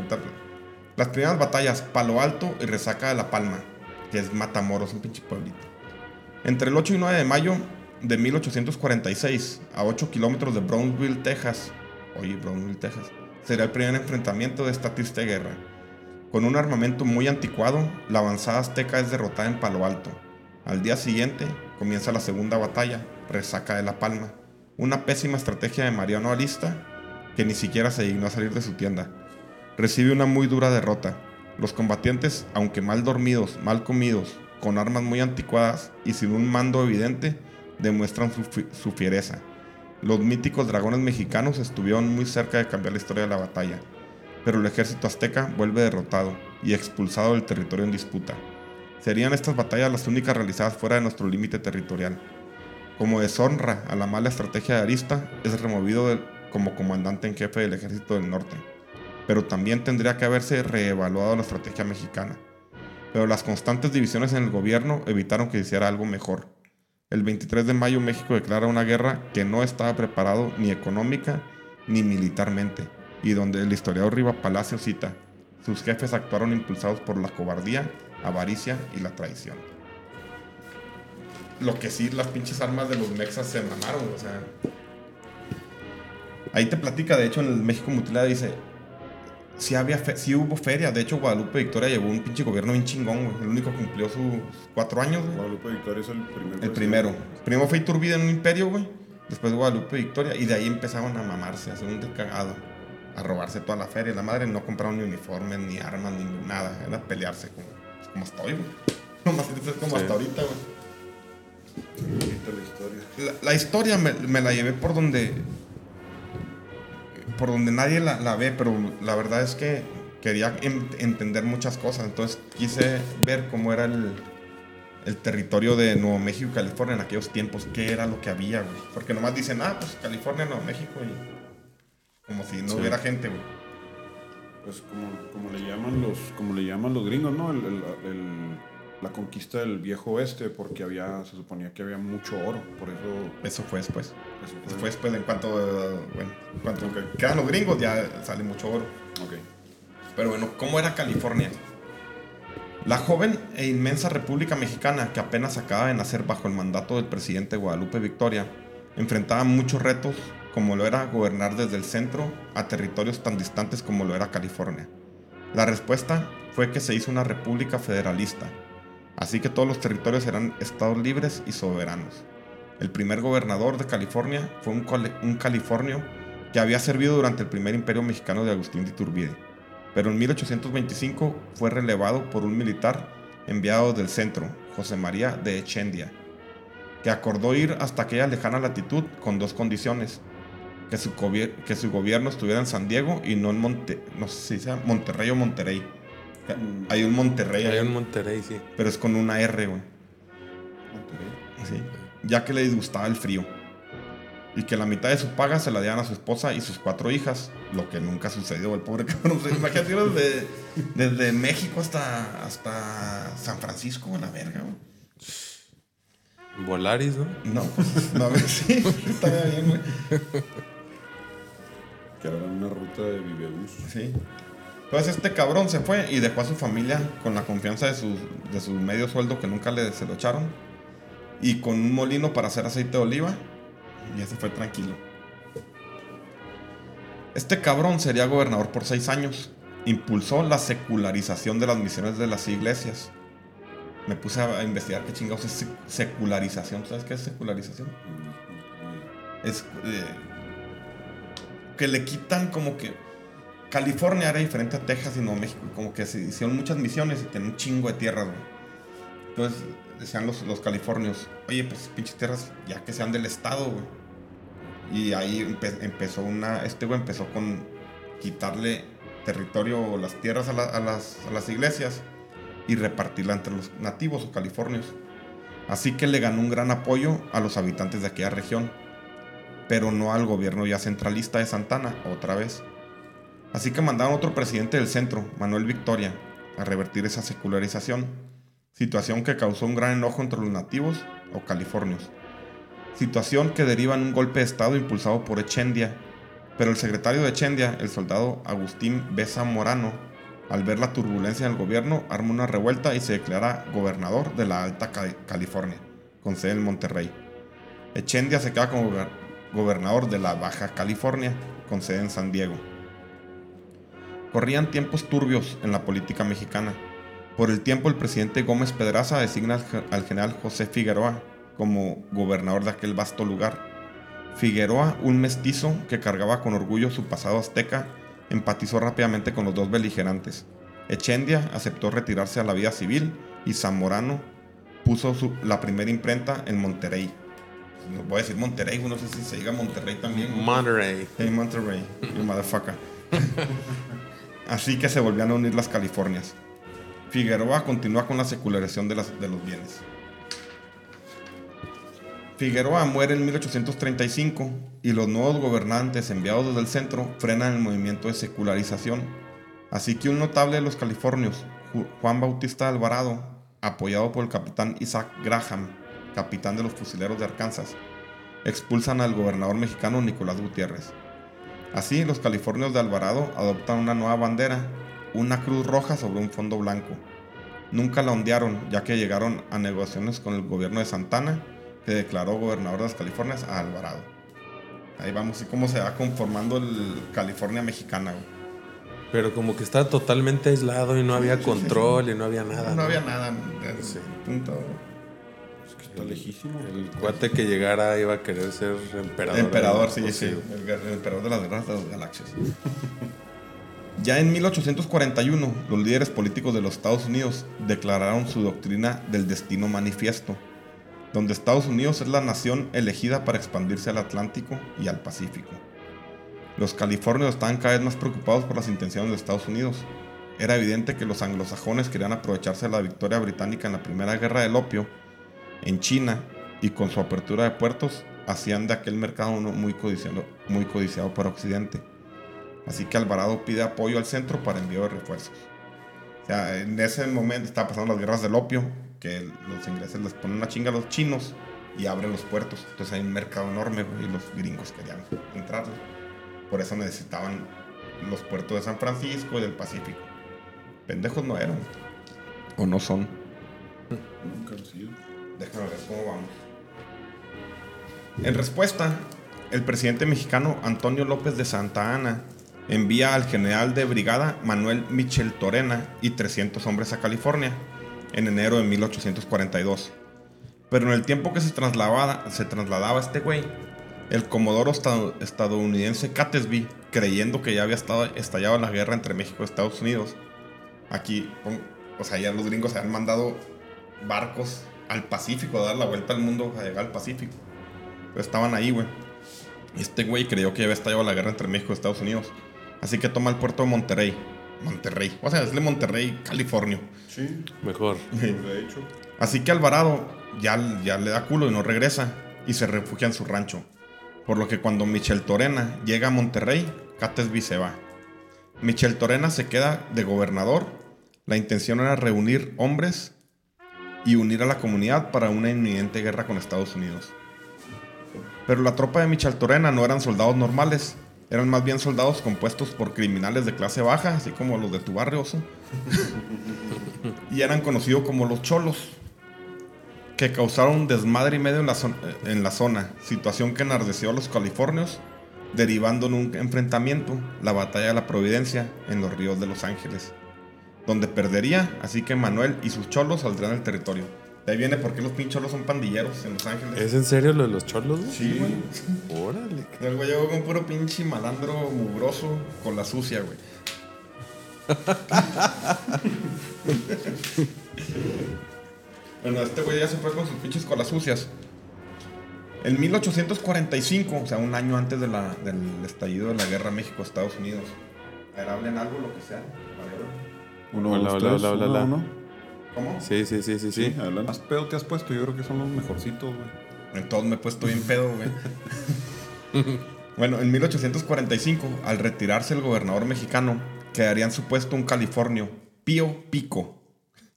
[SPEAKER 2] las primeras batallas, Palo Alto y Resaca de la Palma, que es Matamoros, un pinche pueblito. Entre el 8 y 9 de mayo de 1846 a 8 kilómetros de Brownsville, Texas, oye, Brownsville, Texas, sería el primer enfrentamiento de esta triste guerra. Con un armamento muy anticuado, la avanzada azteca es derrotada en Palo Alto. Al día siguiente comienza la segunda batalla, Resaca de la Palma, una pésima estrategia de Mariano Arista que ni siquiera se dignó a salir de su tienda. Recibe una muy dura derrota. Los combatientes, aunque mal dormidos, mal comidos, con armas muy anticuadas y sin un mando evidente, demuestran su, fiereza. Los míticos dragones mexicanos estuvieron muy cerca de cambiar la historia de la batalla, pero el ejército azteca vuelve derrotado y expulsado del territorio en disputa. Serían estas batallas las únicas realizadas fuera de nuestro límite territorial. Como deshonra a la mala estrategia de Arista, es removido como comandante en jefe del ejército del norte, pero también tendría que haberse reevaluado la estrategia mexicana. Pero las constantes divisiones en el gobierno evitaron que hiciera algo mejor. El 23 de mayo México declara una guerra que no estaba preparado ni económica ni militarmente, y donde el historiador Riva Palacio cita, sus jefes actuaron impulsados por la cobardía, avaricia y la traición. Lo que sí, las pinches armas de los mexas se mamaron, o sea... Ahí te platica, de hecho, en el México mutilado dice, sí, había hubo feria. De hecho, Guadalupe Victoria llevó un pinche gobierno bien chingón, güey. El único que cumplió sus cuatro años, güey.
[SPEAKER 3] Guadalupe Victoria es el primero.
[SPEAKER 2] El primero. Primero fue Iturbide en un imperio, güey. Después Guadalupe Victoria. Y de ahí empezaron a mamarse, a hacer un descagado. A robarse toda la feria. La madre no compraron ni uniformes, ni armas, ni nada. Era pelearse como, como estoy, güey. Como, como hasta ahorita, güey.
[SPEAKER 3] La historia.
[SPEAKER 2] La, historia me, me la llevé por donde por donde nadie la, ve, pero la verdad es que quería entender muchas cosas, entonces quise ver cómo era el, el territorio de Nuevo México y California en aquellos tiempos, qué era lo que había, güey. Porque nomás dicen, ah, pues California, Nuevo México y como si no
[SPEAKER 4] Sí.
[SPEAKER 2] hubiera gente, güey.
[SPEAKER 3] Pues como, como le llaman los, como le llaman los gringos, ¿no? El- el- el- la conquista del viejo oeste, porque había, se suponía que había mucho oro, por eso,
[SPEAKER 2] Eso fue después.
[SPEAKER 3] eso
[SPEAKER 2] Eso fue después, en cuanto, bueno, en cuanto que quedan los gringos, ya sale mucho oro.
[SPEAKER 3] Ok.
[SPEAKER 2] Pero bueno, ¿cómo era California? La joven e inmensa República Mexicana, que apenas acaba de nacer bajo el mandato del presidente Guadalupe Victoria, enfrentaba muchos retos como lo era gobernar desde el centro a territorios tan distantes como lo era California. La respuesta fue que se hizo una república federalista, así que todos los territorios eran estados libres y soberanos. El primer gobernador de California fue un, californio que había servido durante el primer imperio mexicano de Agustín de Iturbide pero en 1825 fue relevado por un militar enviado del centro, José María de Echendia, que acordó ir hasta aquella lejana latitud con dos condiciones, que su, gobierno estuviera en San Diego y no en Monterrey o Monterrey. Hay un Monterrey,
[SPEAKER 4] Hay
[SPEAKER 2] ahí,
[SPEAKER 4] en Monterrey, sí.
[SPEAKER 2] pero es con una R, güey.
[SPEAKER 3] Monterrey.
[SPEAKER 2] Sí, ya que le disgustaba el frío. Y que la mitad de su paga se la dieran a su esposa y sus cuatro hijas, lo que nunca sucedió, el pobre cabrón. Imagínate ir desde, desde México hasta, hasta San Francisco, a la verga, güey.
[SPEAKER 4] Volaris, ¿no?
[SPEAKER 2] No, pues, no, a ver, sí, estaría bien, güey.
[SPEAKER 3] Que era una ruta de Vivebus.
[SPEAKER 2] Sí. Entonces este cabrón se fue y dejó a su familia con la confianza de su, de su medio sueldo que nunca le, se lo echaron. Y con un molino para hacer aceite de oliva. Y ya se fue tranquilo. Este cabrón sería gobernador por seis años. Impulsó la secularización de las misiones de las iglesias. Me puse a investigar qué chingados es sec- secularización. ¿Sabes qué es secularización? es eh, que le quitan como que California era diferente a Texas y Nuevo México, como que se hicieron muchas misiones y tenían un chingo de tierras, güey. Entonces decían los, los californios, oye, pues pinches tierras ya que sean del estado, güey. Y ahí empe- empezó una, este güey empezó con quitarle territorio o las tierras a, a las, a las iglesias y repartirla entre los nativos o californios. Así que le ganó un gran apoyo a los habitantes de aquella región pero no al gobierno ya centralista de Santana, otra vez. Así que mandaron otro presidente del centro, Manuel Victoria, a revertir esa secularización, situación que causó un gran enojo entre los nativos o californios. Situación que deriva en un golpe de estado impulsado por Echendia, pero el secretario de Echendia, el soldado Agustín Besa Morano, al ver la turbulencia en el gobierno, arma una revuelta y se declara gobernador de la Alta Cali- California, con sede en Monterrey. Echendia se queda como gober- gobernador de la Baja California, con sede en San Diego. Corrían tiempos turbios en la política mexicana. Por el tiempo, el presidente Gómez Pedraza designa al ge- al general José Figueroa como gobernador de aquel vasto lugar. Figueroa, un mestizo que cargaba con orgullo su pasado azteca, empatizó rápidamente con los dos beligerantes. Echendia aceptó retirarse a la vida civil y Zamorano puso su- la primera imprenta en Monterrey. No voy a decir Monterrey, no sé si se diga Monterrey también. güey.
[SPEAKER 4] Monterey.
[SPEAKER 2] Hey, Monterrey, you motherfucker. Así que se volvían a unir las Californias. Figueroa continúa con la secularización de, los bienes. Figueroa muere en 1835 y los nuevos gobernantes enviados desde el centro frenan el movimiento de secularización. Así que un notable de los californios, Ju- Juan Bautista Alvarado, apoyado por el capitán Isaac Graham, capitán de los fusileros de Arkansas, expulsan al gobernador mexicano Nicolás Gutiérrez. Así, los californios de Alvarado adoptan una nueva bandera, una cruz roja sobre un fondo blanco. Nunca la ondearon, ya que llegaron a negociaciones con el gobierno de Santana, que declaró gobernador de las Californias a Alvarado. Ahí vamos, y cómo se va conformando el California mexicana. güey.
[SPEAKER 4] Pero como que estaba totalmente aislado y no había
[SPEAKER 2] sí,
[SPEAKER 4] control y no había nada.
[SPEAKER 2] No había nada. punto.
[SPEAKER 3] Está lejísimo.
[SPEAKER 4] El cuate que llegara iba a querer ser emperador.
[SPEAKER 2] Emperador, sí, sí. El emperador de las guerras de las galaxias. Ya en 1841, los líderes políticos de los Estados Unidos declararon su doctrina del destino manifiesto, donde Estados Unidos es la nación elegida para expandirse al Atlántico y al Pacífico. Los californios estaban cada vez más preocupados por las intenciones de Estados Unidos, era evidente que los anglosajones querían aprovecharse de la victoria británica en la Primera Guerra del Opio en China y con su apertura de puertos hacían de aquel mercado uno muy codiciado, muy codiciado para Occidente. Así que Alvarado pide apoyo al centro para envío de refuerzos. O sea, en ese momento estaba pasando las guerras del opio, que los ingleses les ponen una chinga a los chinos y abren los puertos. Entonces hay un mercado enorme y los gringos querían entrar. Por eso necesitaban los puertos de San Francisco y del Pacífico. Pendejos no eran. O no son.
[SPEAKER 3] Nunca han sido.
[SPEAKER 2] Déjame ver cómo vamos. En respuesta, el presidente mexicano Antonio López de Santa Ana envía al general de brigada Manuel Michel Torena y 300 hombres a California en enero de 1842. Pero en el tiempo que se trasladaba, se trasladaba este güey, el comodoro estad- estadounidense Catesby, creyendo que ya había estado, estallado la guerra entre México y Estados Unidos, aquí, o sea, ya los gringos habían mandado barcos al Pacífico, a dar la vuelta al mundo a llegar al Pacífico. Pero estaban ahí, güey. Este güey creyó que ya había estallado la guerra entre México y Estados Unidos. Así que toma el puerto de Monterrey. Monterrey. O sea, es de Monterrey, California.
[SPEAKER 3] Sí,
[SPEAKER 4] Mejor.
[SPEAKER 3] de hecho.
[SPEAKER 2] Así que Alvarado ya, ya le da culo y no regresa. Y se refugia en su rancho. Por lo que cuando Michel Torena llega a Monterrey, Catesby se va. Michel Torena se queda de gobernador. La intención era reunir hombres y unir a la comunidad para una inminente guerra con Estados Unidos. Pero la tropa de Michel Torena no eran soldados normales, eran más bien soldados compuestos por criminales de clase baja, así como los de tu barrio, oso. y eran conocidos como los cholos, que causaron desmadre y medio en la, en la zona, situación que enardeció a los californios, derivando en un enfrentamiento, la batalla de la Providencia, en los ríos de Los Ángeles, donde perdería, así que Manuel y sus cholos saldrán del territorio. De ahí viene por qué los pincholos son pandilleros en Los Ángeles.
[SPEAKER 4] ¿Es en serio lo de los cholos? güey?
[SPEAKER 2] Sí, güey.
[SPEAKER 4] Órale.
[SPEAKER 2] El güey llegó con puro pinche malandro mugroso con la sucia, güey. bueno, este güey ya se fue con sus pinches colas sucias. En 1845, o sea, un año antes de la- del estallido de la guerra México-Estados Unidos. A ver, hablen algo, lo que sea. A ver.
[SPEAKER 3] Uno,
[SPEAKER 4] Hola,
[SPEAKER 3] dos,
[SPEAKER 4] hola,
[SPEAKER 3] tres,
[SPEAKER 4] hola, hola,
[SPEAKER 3] uno.
[SPEAKER 2] ¿Cómo?
[SPEAKER 4] Sí, sí, sí, sí, sí.
[SPEAKER 3] Sí, adelante. Más pedo te has puesto, yo creo que son los mejorcitos, güey.
[SPEAKER 2] Entonces me he puesto bien pedo, güey. bueno, en 1845, al retirarse el gobernador mexicano, quedaría en su puesto un californio, Pío Pico.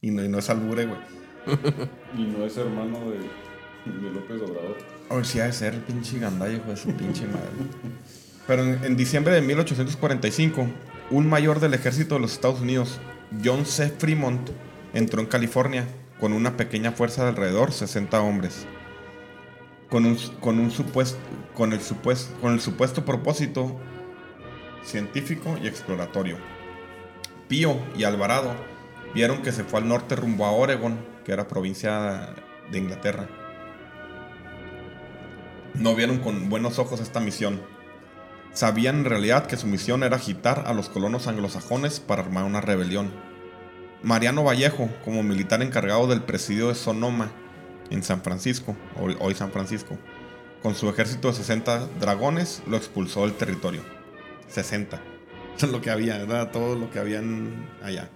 [SPEAKER 2] Y no, y no es albure, güey.
[SPEAKER 3] Y no es hermano de, de López Obrador.
[SPEAKER 2] A ver si ha de ser el pinche gandallo, hijo de su pinche madre. Pero en, en diciembre de 1845, un mayor del ejército de los Estados Unidos, John C. Fremont, entró en California con una pequeña fuerza de alrededor 60 hombres. Con, un, con, un supuesto, con, el supuesto, con el supuesto propósito científico y exploratorio. Pío y Alvarado vieron que se fue al norte rumbo a Oregon, que era provincia de Inglaterra no vieron con buenos ojos esta misión. Sabían en realidad que su misión era agitar a los colonos anglosajones para armar una rebelión. Mariano Vallejo, como militar encargado del presidio de Sonoma, en San Francisco, hoy San Francisco, con su ejército de 60 dragones, lo expulsó del territorio. 60. Eso es lo que había, era todo lo que habían allá.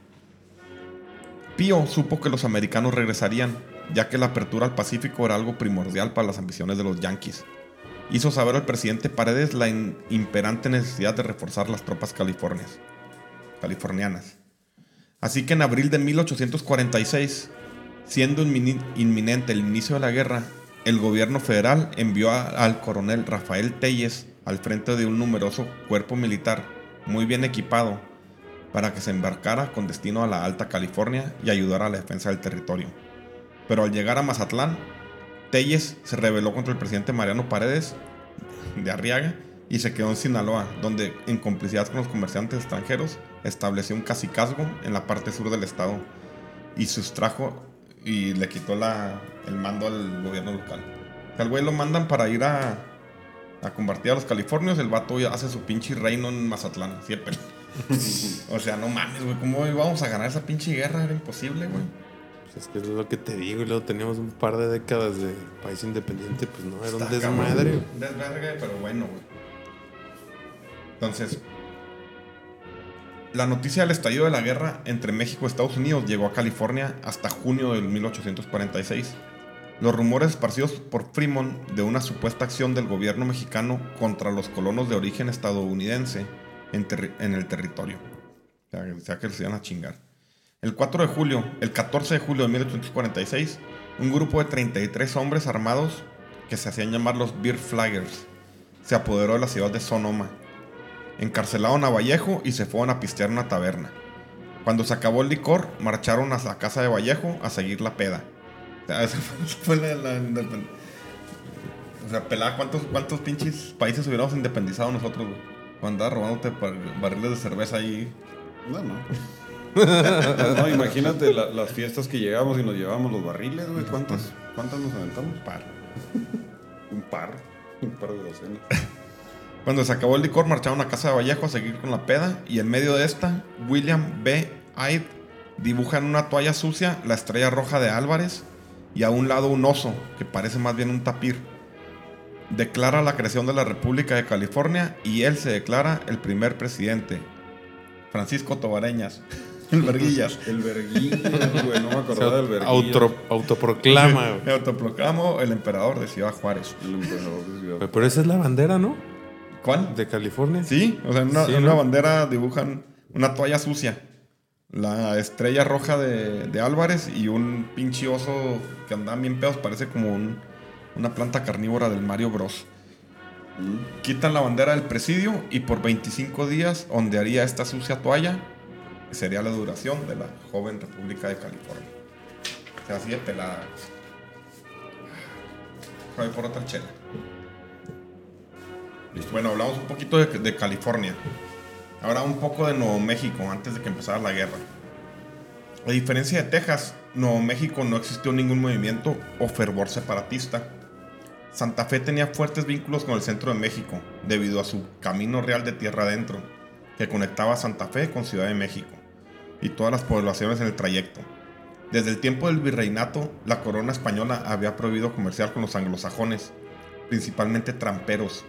[SPEAKER 2] Pío supo que los americanos regresarían, ya que la apertura al Pacífico era algo primordial para las ambiciones de los yanquis. Hizo saber al presidente Paredes la imperante necesidad de reforzar las tropas californias, californianas. Así que en abril de 1846, siendo inminente el inicio de la guerra, el gobierno federal envió al coronel Rafael Telles al frente de un numeroso cuerpo militar muy bien equipado para que se embarcara con destino a la Alta California y ayudara a la defensa del territorio. Pero al llegar a Mazatlán, Telles se rebeló contra el presidente Mariano Paredes de Arriaga y se quedó en Sinaloa, donde en complicidad con los comerciantes extranjeros estableció un cacicazgo en la parte sur del estado y sustrajo y le quitó la, el mando al gobierno local. Al güey lo mandan para ir a, a combatir a los californios, el vato hace su pinche reino en Mazatlán, siempre. o sea, no mames, güey, ¿cómo íbamos a ganar esa pinche guerra? Era imposible, güey.
[SPEAKER 4] Pues es que es lo que te digo. Y luego teníamos un par de décadas de país independiente. Pues no, era un desmadre.
[SPEAKER 2] cabrón. Desmadre, pero bueno, güey. Entonces, La noticia del estallido de la guerra entre México y Estados Unidos llegó a California hasta junio de 1846. Los rumores esparcidos por Fremont de una supuesta acción del gobierno mexicano contra los colonos de origen estadounidense en, en el territorio. O sea, o sea, que se iban a chingar. El 4 de julio, el 14 de julio de 1846, un grupo de 33 hombres armados que se hacían llamar los Beer Flaggers se apoderó de la ciudad de Sonoma. Encarcelaron a Vallejo y se fueron a pistear una taberna. Cuando se acabó el licor, marcharon a la casa de Vallejo a seguir la peda. O sea, la independ- O sea, pelada, ¿cuántos, ¿cuántos pinches países hubiéramos independizado nosotros? Cuando andaba robándote barriles de cerveza ahí.
[SPEAKER 3] No, no. no, imagínate la- las fiestas que llegamos y nos llevábamos los barriles, güey. ¿Cuántas, ¿Cuántas nos aventamos?
[SPEAKER 2] Par.
[SPEAKER 3] Un par. Un par de docenas.
[SPEAKER 2] Cuando se acabó el licor, marcharon a casa de Vallejo a seguir con la peda. Y en medio de esta, William B. Hyde dibuja en una toalla sucia la estrella roja de Álvarez y a un lado un oso, que parece más bien un tapir. Declara la creación de la República de California y él se declara el primer presidente. Francisco Tobareñas. El Verguillas.
[SPEAKER 3] El verguillas, güey. No me acordaba del verguillas.
[SPEAKER 4] auto- autoproclama, güey.
[SPEAKER 2] Me autoproclamo el emperador de Ciudad Juárez.
[SPEAKER 3] El emperador de Ciudad.
[SPEAKER 4] Pero esa es la bandera, ¿no?
[SPEAKER 2] ¿Cuál?
[SPEAKER 4] De California.
[SPEAKER 2] Sí, o sea, en una,
[SPEAKER 4] Sí,
[SPEAKER 2] en
[SPEAKER 4] ¿no?
[SPEAKER 2] una bandera dibujan una toalla sucia. La estrella roja de, de Álvarez y un pinche oso que andaban bien pedos, parece como un- una planta carnívora del Mario Bros.
[SPEAKER 3] Mm.
[SPEAKER 2] Quitan la bandera del presidio y por 25 días ondearía esta sucia toalla, sería la duración de la joven República de California. Así de pelada. Voy por otra chela. Bueno, hablamos un poquito de, de California. Ahora un poco de Nuevo México antes de que empezara la guerra. A diferencia de Texas, Nuevo México no existió ningún movimiento o fervor separatista. Santa Fe tenía fuertes vínculos con el centro de México debido a su camino real de tierra adentro, que conectaba Santa Fe con Ciudad de México y todas las poblaciones en el trayecto. Desde el tiempo del virreinato, la corona española había prohibido comerciar con los anglosajones, principalmente tramperos.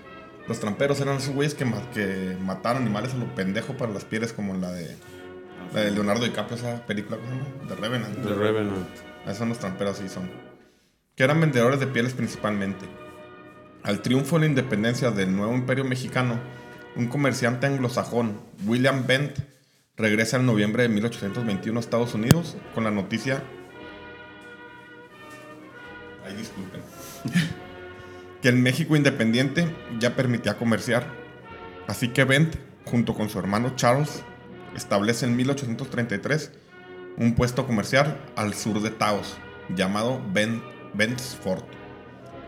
[SPEAKER 2] Los tramperos eran esos güeyes que, ma- que mataron animales a lo pendejo para las pieles, como la de, la de Leonardo DiCaprio, esa película, ¿cómo se llama? The Revenant.
[SPEAKER 4] The Revenant.
[SPEAKER 2] Esos son los tramperos, sí son. Que eran vendedores de pieles principalmente. Al triunfo de la independencia del nuevo imperio mexicano, un comerciante anglosajón, William Bent, regresa en noviembre de 1821 a Estados Unidos con la noticia. Ay, disculpen. que el México independiente ya permitía comerciar. Así que Bent, junto con su hermano Charles, establece en 1833 un puesto comercial al sur de Taos, llamado Ben, Bent's Fort.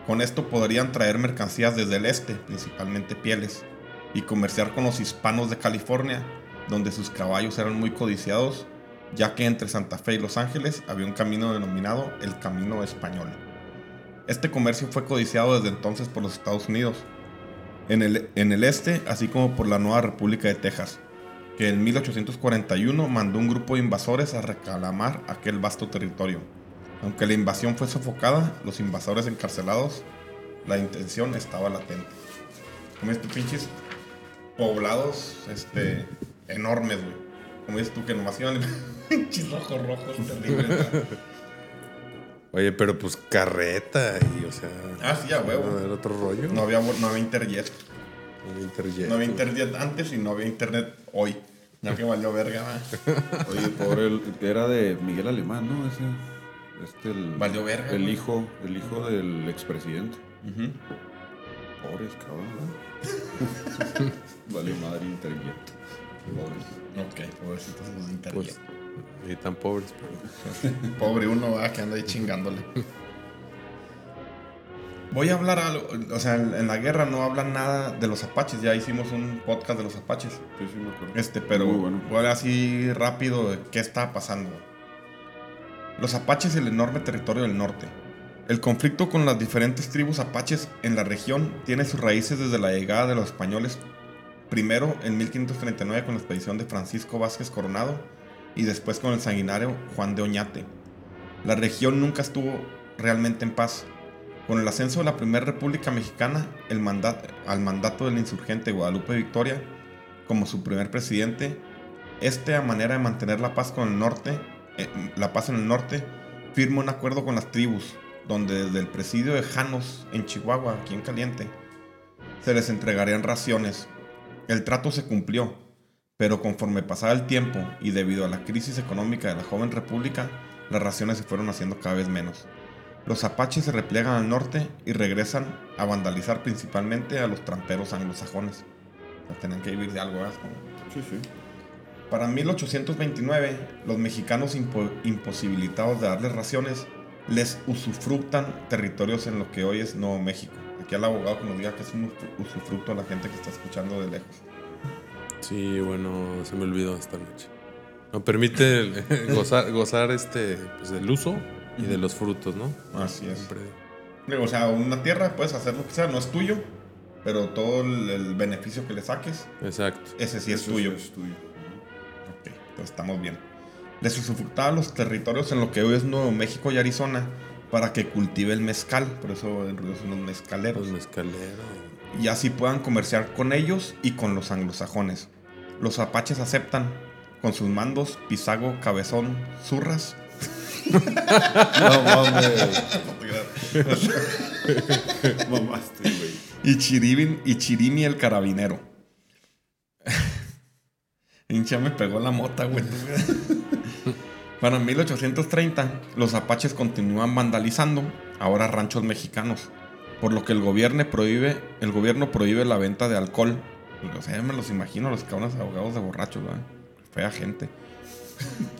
[SPEAKER 2] Con esto podrían traer mercancías desde el este, principalmente pieles, y comerciar con los hispanos de California, donde sus caballos eran muy codiciados, ya que entre Santa Fe y Los Ángeles había un camino denominado el Camino Español. Este comercio fue codiciado desde entonces por los Estados Unidos, en el, en el este, así como por la nueva República de Texas, que en 1841 mandó un grupo de invasores a reclamar aquel vasto territorio. Aunque la invasión fue sofocada, los invasores encarcelados, la intención estaba latente. Como estos pinches poblados este, enormes, güey. Como dices tú, que nomás iban pinches rojos, rojos, terribles. ¿verdad?
[SPEAKER 4] Oye, pero pues carreta y, o sea.
[SPEAKER 2] Ah, sí, a huevo.
[SPEAKER 4] Era otro rollo.
[SPEAKER 2] No había, no había interjet.
[SPEAKER 4] No había Interjet.
[SPEAKER 2] No había internet antes y no había internet hoy. Ya que valió verga, ¿verdad?
[SPEAKER 3] Oye, pobre, el, era de Miguel Alemán, ¿no? Ese, este, el,
[SPEAKER 2] Valió verga,
[SPEAKER 3] El
[SPEAKER 2] güey.
[SPEAKER 3] hijo, el hijo del expresidente.
[SPEAKER 2] Ujú.
[SPEAKER 3] Pobres, cabrón, ¿no? vale madre Interjet. Pobres.
[SPEAKER 2] Ok, pobrecitos los de.
[SPEAKER 4] Pues, ni tan pobres, pero.
[SPEAKER 2] Pobre uno, va, que anda ahí chingándole. Voy a hablar algo, o sea, en, la guerra no hablan nada de los apaches, ya hicimos un podcast de los apaches.
[SPEAKER 3] Sí, sí, me acuerdo.
[SPEAKER 2] Este, pero
[SPEAKER 3] Muy bueno.
[SPEAKER 2] voy a así rápido de qué está pasando. Los apaches el enorme territorio del norte. El conflicto con las diferentes tribus apaches en la región tiene sus raíces desde la llegada de los españoles, primero en 1539 con la expedición de Francisco Vázquez Coronado y después con el sanguinario Juan de Oñate. La región nunca estuvo realmente en paz. Con el ascenso de la Primera República Mexicana el manda- al mandato del insurgente Guadalupe Victoria como su primer presidente, Este, a manera de mantener la paz con el norte, eh, la paz en el norte, firma un acuerdo con las tribus, donde desde el presidio de Janos, en Chihuahua, aquí en Caliente, se les entregarían raciones. El trato se cumplió, pero conforme pasaba el tiempo y debido a la crisis económica de la joven república, las raciones se fueron haciendo cada vez menos. Los apaches se repliegan al norte y regresan a vandalizar principalmente a los tramperos anglosajones. O sea, tenían que vivir de algo,
[SPEAKER 3] Sí, sí.
[SPEAKER 2] Para 1829, los mexicanos impo- imposibilitados de darles raciones les usufructan territorios en lo que hoy es Nuevo México. Aquí al abogado que nos diga que es un usufru- usufructo a la gente que está escuchando de lejos.
[SPEAKER 4] Sí, bueno, se me olvidó esta noche. No permite el- gozar, gozar este, pues, del uso y de los frutos, ¿no?
[SPEAKER 2] Así es.
[SPEAKER 4] Siempre.
[SPEAKER 2] O sea, una tierra puedes hacer lo que sea, no es tuyo, pero todo el, el beneficio que le saques,
[SPEAKER 4] Exacto.
[SPEAKER 2] ese sí es
[SPEAKER 3] Eso
[SPEAKER 2] tuyo.
[SPEAKER 3] Es tuyo.
[SPEAKER 2] Ok, entonces estamos bien. Les usufructaba los territorios en lo que hoy es Nuevo México y Arizona para que cultive el mezcal, por eso en realidad son los mezcaleros.
[SPEAKER 4] Los mezcaleros.
[SPEAKER 2] y así puedan comerciar con ellos y con los anglosajones. Los apaches aceptan con sus mandos Pisago, Cabezón, Zurras
[SPEAKER 3] No mames. Mamaste, güey.
[SPEAKER 2] y Chiribin y Chirimi el carabinero. Hincha me pegó la mota, güey. Para 1830, los apaches continúan vandalizando ahora ranchos mexicanos, por lo que el gobierno prohíbe, el gobierno prohíbe la venta de alcohol. O sea, me los imagino los cabrones ahogados de borrachos. Fea gente.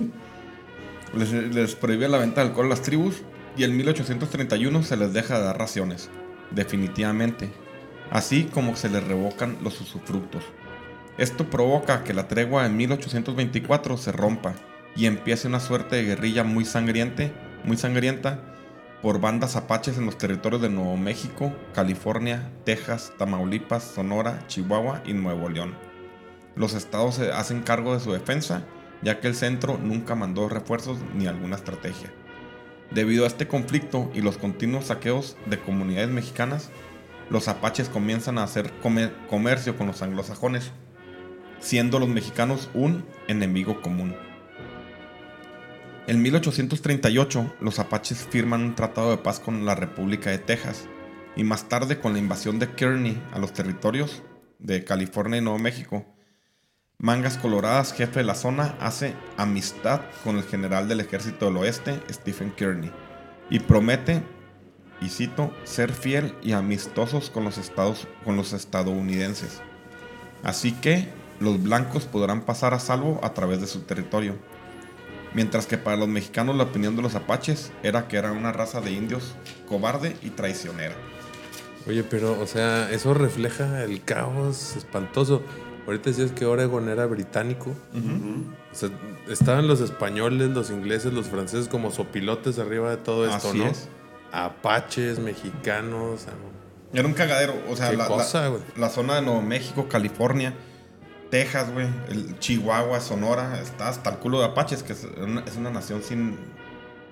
[SPEAKER 2] les, les prohíbe la venta de alcohol a las tribus y en 1831 se les deja de dar raciones, definitivamente, así como se les revocan los usufructos. Esto provoca que la tregua de 1824 se rompa y empiece una suerte de guerrilla muy sangriente, muy sangrienta por bandas apaches en los territorios de Nuevo México, California, Texas, Tamaulipas, Sonora, Chihuahua y Nuevo León. Los estados se hacen cargo de su defensa, ya que el centro nunca mandó refuerzos ni alguna estrategia. Debido a este conflicto y los continuos saqueos de comunidades mexicanas, los apaches comienzan a hacer come- comercio con los anglosajones, siendo los mexicanos un enemigo común. En 1838, los apaches firman un tratado de paz con la República de Texas, y más tarde con la invasión de Kearney a los territorios de California y Nuevo México, Mangas Coloradas, jefe de la zona, hace amistad con el general del ejército del oeste, Stephen Kearney, y promete, y cito, ser fiel y amistosos con los, estados, con los estadounidenses. Así que los blancos podrán pasar a salvo a través de su territorio. Mientras que para los mexicanos la opinión de los apaches era que era una raza de indios cobarde y traicionera.
[SPEAKER 4] Oye, pero, o sea, eso refleja el caos espantoso. Ahorita decías que Oregon era británico. O sea, estaban los españoles, los ingleses, los franceses como sopilotes arriba de todo esto,
[SPEAKER 2] Así
[SPEAKER 4] ¿no?
[SPEAKER 2] es.
[SPEAKER 4] Apaches, mexicanos.
[SPEAKER 2] Era un cagadero, o sea,
[SPEAKER 4] Qué
[SPEAKER 2] la, la-
[SPEAKER 4] cosa, güey.
[SPEAKER 2] la zona de Nuevo México, California, Texas, güey, el Chihuahua, Sonora, está hasta el culo de apaches, que es una, es una nación sin,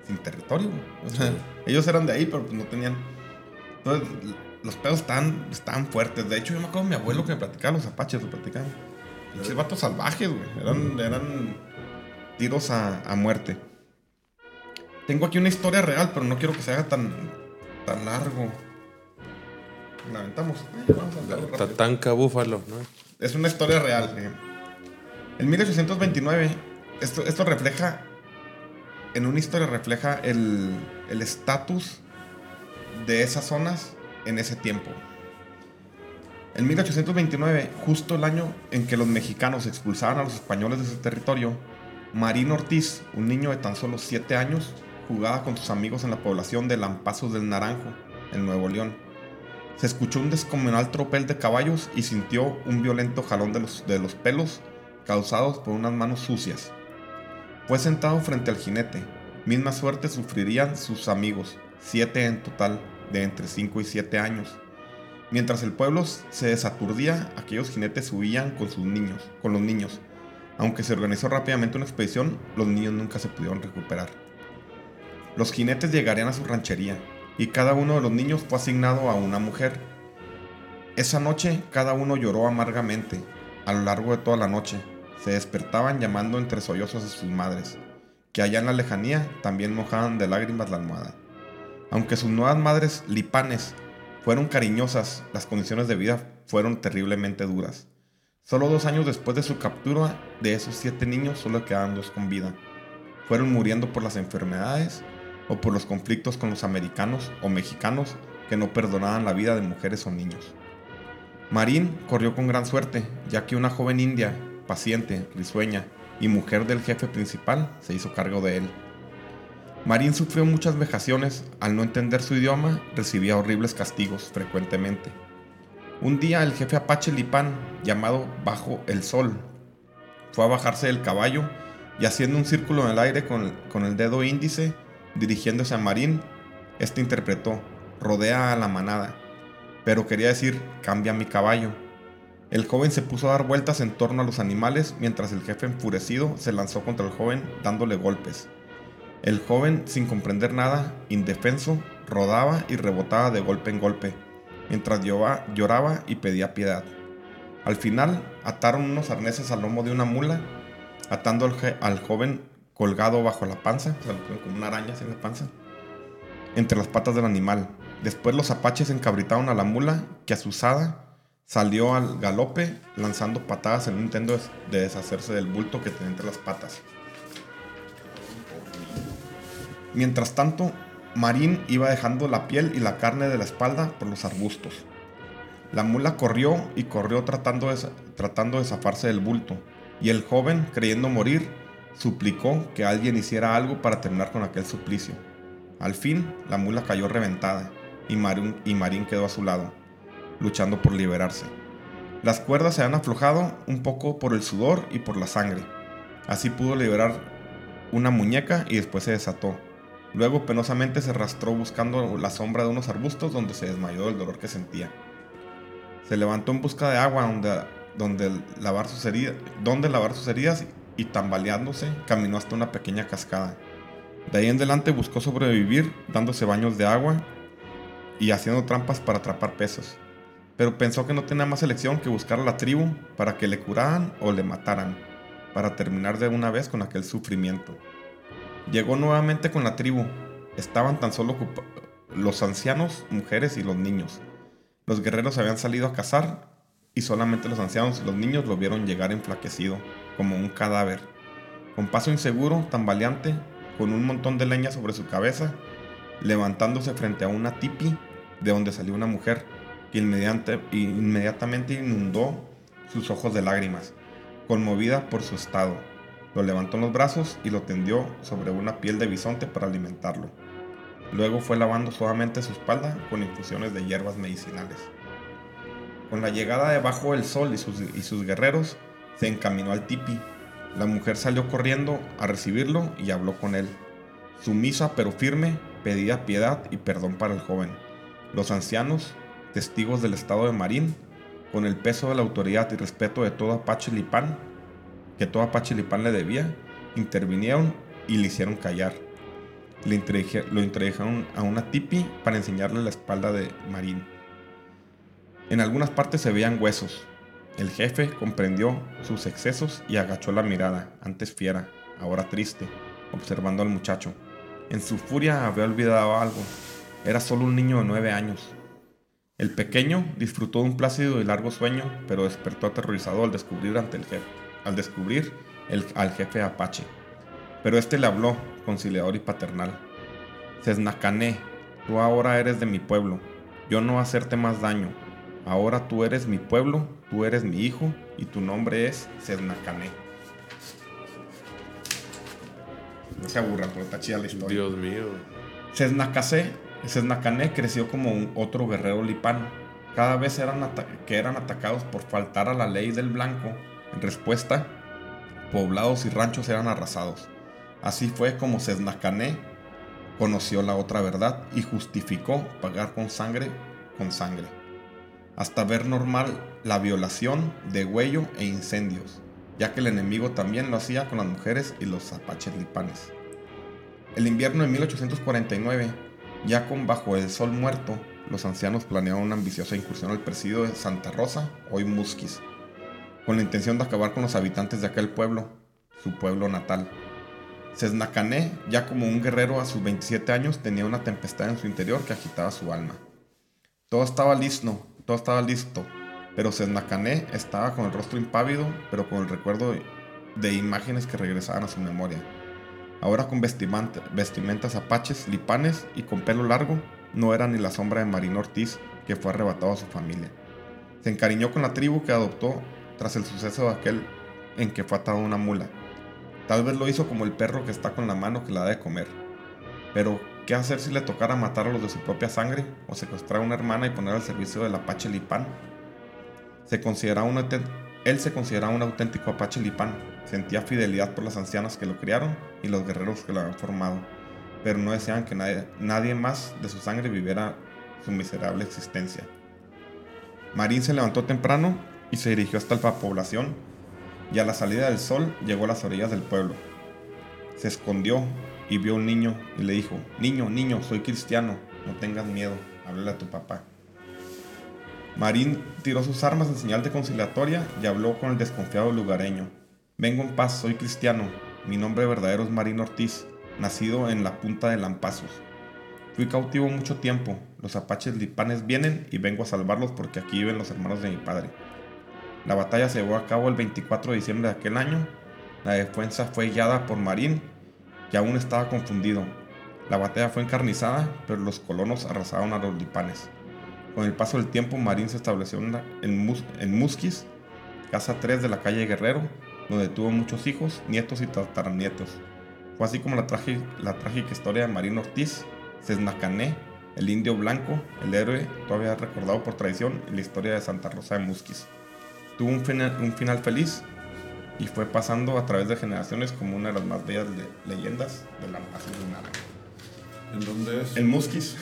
[SPEAKER 2] sin territorio. güey. O sea,
[SPEAKER 4] Sí.
[SPEAKER 2] ellos eran de ahí, pero pues no tenían. Entonces, los pedos estaban, estaban fuertes. De hecho, yo me acuerdo de mi abuelo que me platicaba los apaches, lo platicaban. Pinches vatos salvajes, güey. Eran, eran tiros a, a muerte. Tengo aquí una historia real, pero no quiero que se haga tan, tan largo. La aventamos. Eh, vamos a.
[SPEAKER 4] Tatanka Búfalo, ¿no?
[SPEAKER 2] Es una historia real. eh. En 1829, esto, esto refleja, en una historia refleja el el estatus de esas zonas en ese tiempo. En 1829, justo el año en que los mexicanos expulsaban a los españoles de su territorio, Marín Ortiz, un niño de tan solo 7 años, jugaba con sus amigos en la población de Lampazos del Naranjo, en Nuevo León. Se escuchó un descomunal tropel de caballos y sintió un violento jalón de los, de los pelos causados por unas manos sucias. Fue sentado frente al jinete. Misma suerte sufrirían sus amigos, siete en total, de entre 5 y 7 años. Mientras el pueblo se desaturdía, aquellos jinetes huían con sus niños, con los niños. Aunque se organizó rápidamente una expedición, los niños nunca se pudieron recuperar. Los jinetes llegarían a su ranchería, y cada uno de los niños fue asignado a una mujer. Esa noche cada uno lloró amargamente, a lo largo de toda la noche, se despertaban llamando entre sollozos a sus madres, que allá en la lejanía también mojaban de lágrimas la almohada. Aunque sus nuevas madres lipanes fueron cariñosas, las condiciones de vida fueron terriblemente duras. Solo dos años después de su captura, de esos siete niños solo quedaban dos con vida. Fueron muriendo por las enfermedades o por los conflictos con los americanos o mexicanos que no perdonaban la vida de mujeres o niños. Marín corrió con gran suerte, ya que una joven india, paciente, risueña y mujer del jefe principal se hizo cargo de él. Marín sufrió muchas vejaciones, al no entender su idioma recibía horribles castigos frecuentemente. Un día el jefe Apache Lipán, llamado Bajo el Sol, fue a bajarse del caballo y haciendo un círculo en el aire con, con el dedo índice, dirigiéndose a Marín, este interpretó, rodea a la manada pero quería decir, cambia mi caballo. El joven se puso a dar vueltas en torno a los animales mientras el jefe enfurecido se lanzó contra el joven dándole golpes. El joven, sin comprender nada, indefenso, rodaba y rebotaba de golpe en golpe, mientras lloraba y pedía piedad. Al final, ataron unos arneses al lomo de una mula, atando al, joven colgado bajo la panza, como una araña la panza, entre las patas del animal. Después los apaches encabritaron a la mula, que asusada salió al galope lanzando patadas en un intento de deshacerse del bulto que tenía entre las patas. Mientras tanto, Marín iba dejando la piel y la carne de la espalda por los arbustos. La mula corrió y corrió tratando de, tratando de zafarse del bulto, y el joven, creyendo morir, suplicó que alguien hiciera algo para terminar con aquel suplicio. Al fin, la mula cayó reventada, y Marín, quedó a su lado, luchando por liberarse. Las cuerdas se han aflojado un poco por el sudor y por la sangre. Así pudo liberar una muñeca y después se desató. Luego penosamente se arrastró buscando la sombra de unos arbustos donde se desmayó del dolor que sentía. Se levantó en busca de agua donde, lavar, sus heridas, donde lavar sus heridas y tambaleándose caminó hasta una pequeña cascada. De ahí en adelante buscó sobrevivir dándose baños de agua y haciendo trampas para atrapar peces. Pero pensó que no tenía más elección que buscar a la tribu para que le curaran o le mataran, para terminar de una vez con aquel sufrimiento. Llegó nuevamente con la tribu. Estaban tan solo los ancianos, mujeres y los niños. Los guerreros habían salido a cazar y solamente los ancianos y los niños lo vieron llegar enflaquecido, como un cadáver. Con paso inseguro, tambaleante, con un montón de leña sobre su cabeza, levantándose frente a una tipi de donde salió una mujer que inmediatamente inundó sus ojos de lágrimas, conmovida por su estado. Lo levantó en los brazos y lo tendió sobre una piel de bisonte para alimentarlo. Luego fue lavando suavemente su espalda con infusiones de hierbas medicinales. Con la llegada debajo del sol y sus, y sus guerreros, se encaminó al tipi. La mujer salió corriendo a recibirlo y habló con él. Sumisa pero firme, pedía piedad y perdón para el joven. Los ancianos, testigos del estado de Marín, con el peso de la autoridad y respeto de todo Apache Lipán, que todo Apache Lipán le debía, intervinieron y le hicieron callar. Lo introdujeron a una tipi para enseñarle la espalda de Marín. En algunas partes se veían huesos. El jefe comprendió sus excesos y agachó la mirada, antes fiera, ahora triste, observando al muchacho. En su furia había olvidado algo. Era solo un niño de nueve años. El pequeño disfrutó de un plácido y largo sueño, pero despertó aterrorizado al descubrir ante el jefe, al descubrir al jefe Apache. Pero este le habló, conciliador y paternal. Cesnacané, tú ahora eres de mi pueblo. Yo no hacerte más daño. Ahora tú eres mi pueblo, tú eres mi hijo, y tu nombre es Cesnacané. No se aburran, pero está chida la historia.
[SPEAKER 4] Dios mío.
[SPEAKER 2] Cesnacané creció como un otro guerrero lipán. Cada vez eran que eran atacados por faltar a la ley del blanco, en respuesta, poblados y ranchos eran arrasados. Así fue como Cesnacané conoció la otra verdad y justificó pagar con sangre con sangre, hasta ver normal la violación, degüello e incendios ya que el enemigo también lo hacía con las mujeres y los apaches lipanes. El invierno de 1849, ya con Bajo el Sol muerto, los ancianos planearon una ambiciosa incursión al presidio de Santa Rosa, hoy Musquis. con la intención de acabar con los habitantes de aquel pueblo, su pueblo natal. Sesnacané, ya como un guerrero a sus 27 años, tenía una tempestad en su interior que agitaba su alma. Todo estaba listo, todo estaba listo, pero Sesnacané estaba con el rostro impávido, pero con el recuerdo de imágenes que regresaban a su memoria. Ahora con vestimentas apaches, lipanes y con pelo largo, no era ni la sombra de Marín Ortiz, que fue arrebatado a su familia. Se encariñó con la tribu que adoptó tras el suceso de aquel en que fue atado una mula. Tal vez lo hizo como el perro que está con la mano que la da de comer. Pero, ¿qué hacer si le tocara matar a los de su propia sangre o secuestrar a una hermana y poner al servicio del Apache Lipán? Se considera él se consideraba un auténtico Apache Lipán. Sentía fidelidad por las ancianas que lo criaron y los guerreros que lo habían formado, pero no deseaban que nadie, nadie más de su sangre viviera su miserable existencia. Marín se levantó temprano y se dirigió hasta la población y a la salida del sol llegó a las orillas del pueblo. Se escondió y vio un niño y le dijo, Niño, niño, soy cristiano, no tengas miedo, háblale a tu papá. Marín tiró sus armas en señal de conciliatoria y habló con el desconfiado lugareño. Vengo en paz, soy cristiano. Mi nombre verdadero es Marín Ortiz, nacido en la punta de Lampazos. Fui cautivo mucho tiempo. Los apaches lipanes vienen y vengo a salvarlos porque aquí viven los hermanos de mi padre. La batalla se llevó a cabo el 24 de diciembre de aquel año. La defensa fue guiada por Marín, que aún estaba confundido. La batalla fue encarnizada, pero los colonos arrasaron a los lipanes. Con el paso del tiempo, Marín se estableció en, Musquis, casa 3 de la calle Guerrero, donde tuvo muchos hijos, nietos y tataranietos. Fue así como la, trágica historia de Marín Ortiz, Cesnacané, el indio blanco, el héroe todavía recordado por tradición en la historia de Santa Rosa de Musquis. Tuvo un final feliz y fue pasando a través de generaciones como una de las más bellas leyendas de la paz de
[SPEAKER 3] ¿En dónde es?
[SPEAKER 2] En Musquis.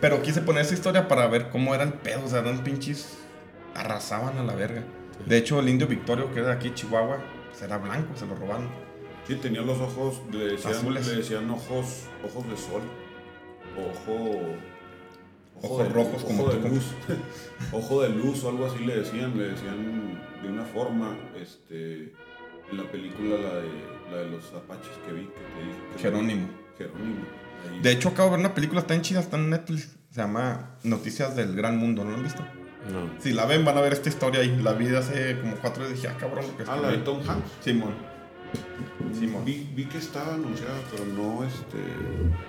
[SPEAKER 2] Pero quise poner esa historia para ver cómo era el pedo. O sea, eran pinches. Arrasaban a la verga. De hecho, el indio Victorio, que era de aquí, Chihuahua, pues era blanco, se lo robaron.
[SPEAKER 3] Sí, tenía los ojos, le decían,
[SPEAKER 2] Azules.
[SPEAKER 3] le decían ojos, ojos de sol. Ojo.
[SPEAKER 2] Ojos rojos como
[SPEAKER 3] ojo de
[SPEAKER 2] tú.
[SPEAKER 3] luz. ojo de luz o algo así le decían, le decían de una forma, este, en la película la de, la de los apaches que vi, que te dije. que-
[SPEAKER 2] Jerónimo.
[SPEAKER 3] Jerónimo. Ahí.
[SPEAKER 2] De hecho, acabo de ver una película tan chida, está en Netflix. Se llama Noticias del Gran Mundo, ¿no la han visto?
[SPEAKER 4] No.
[SPEAKER 2] Si la ven, van a ver esta historia ahí. La vi hace como cuatro días. Dije, ah, cabrón, lo que
[SPEAKER 3] Ah, la de. Tom Hanks.
[SPEAKER 2] Simón. Simón.
[SPEAKER 3] Vi, vi que estaba anunciada, pero no, este,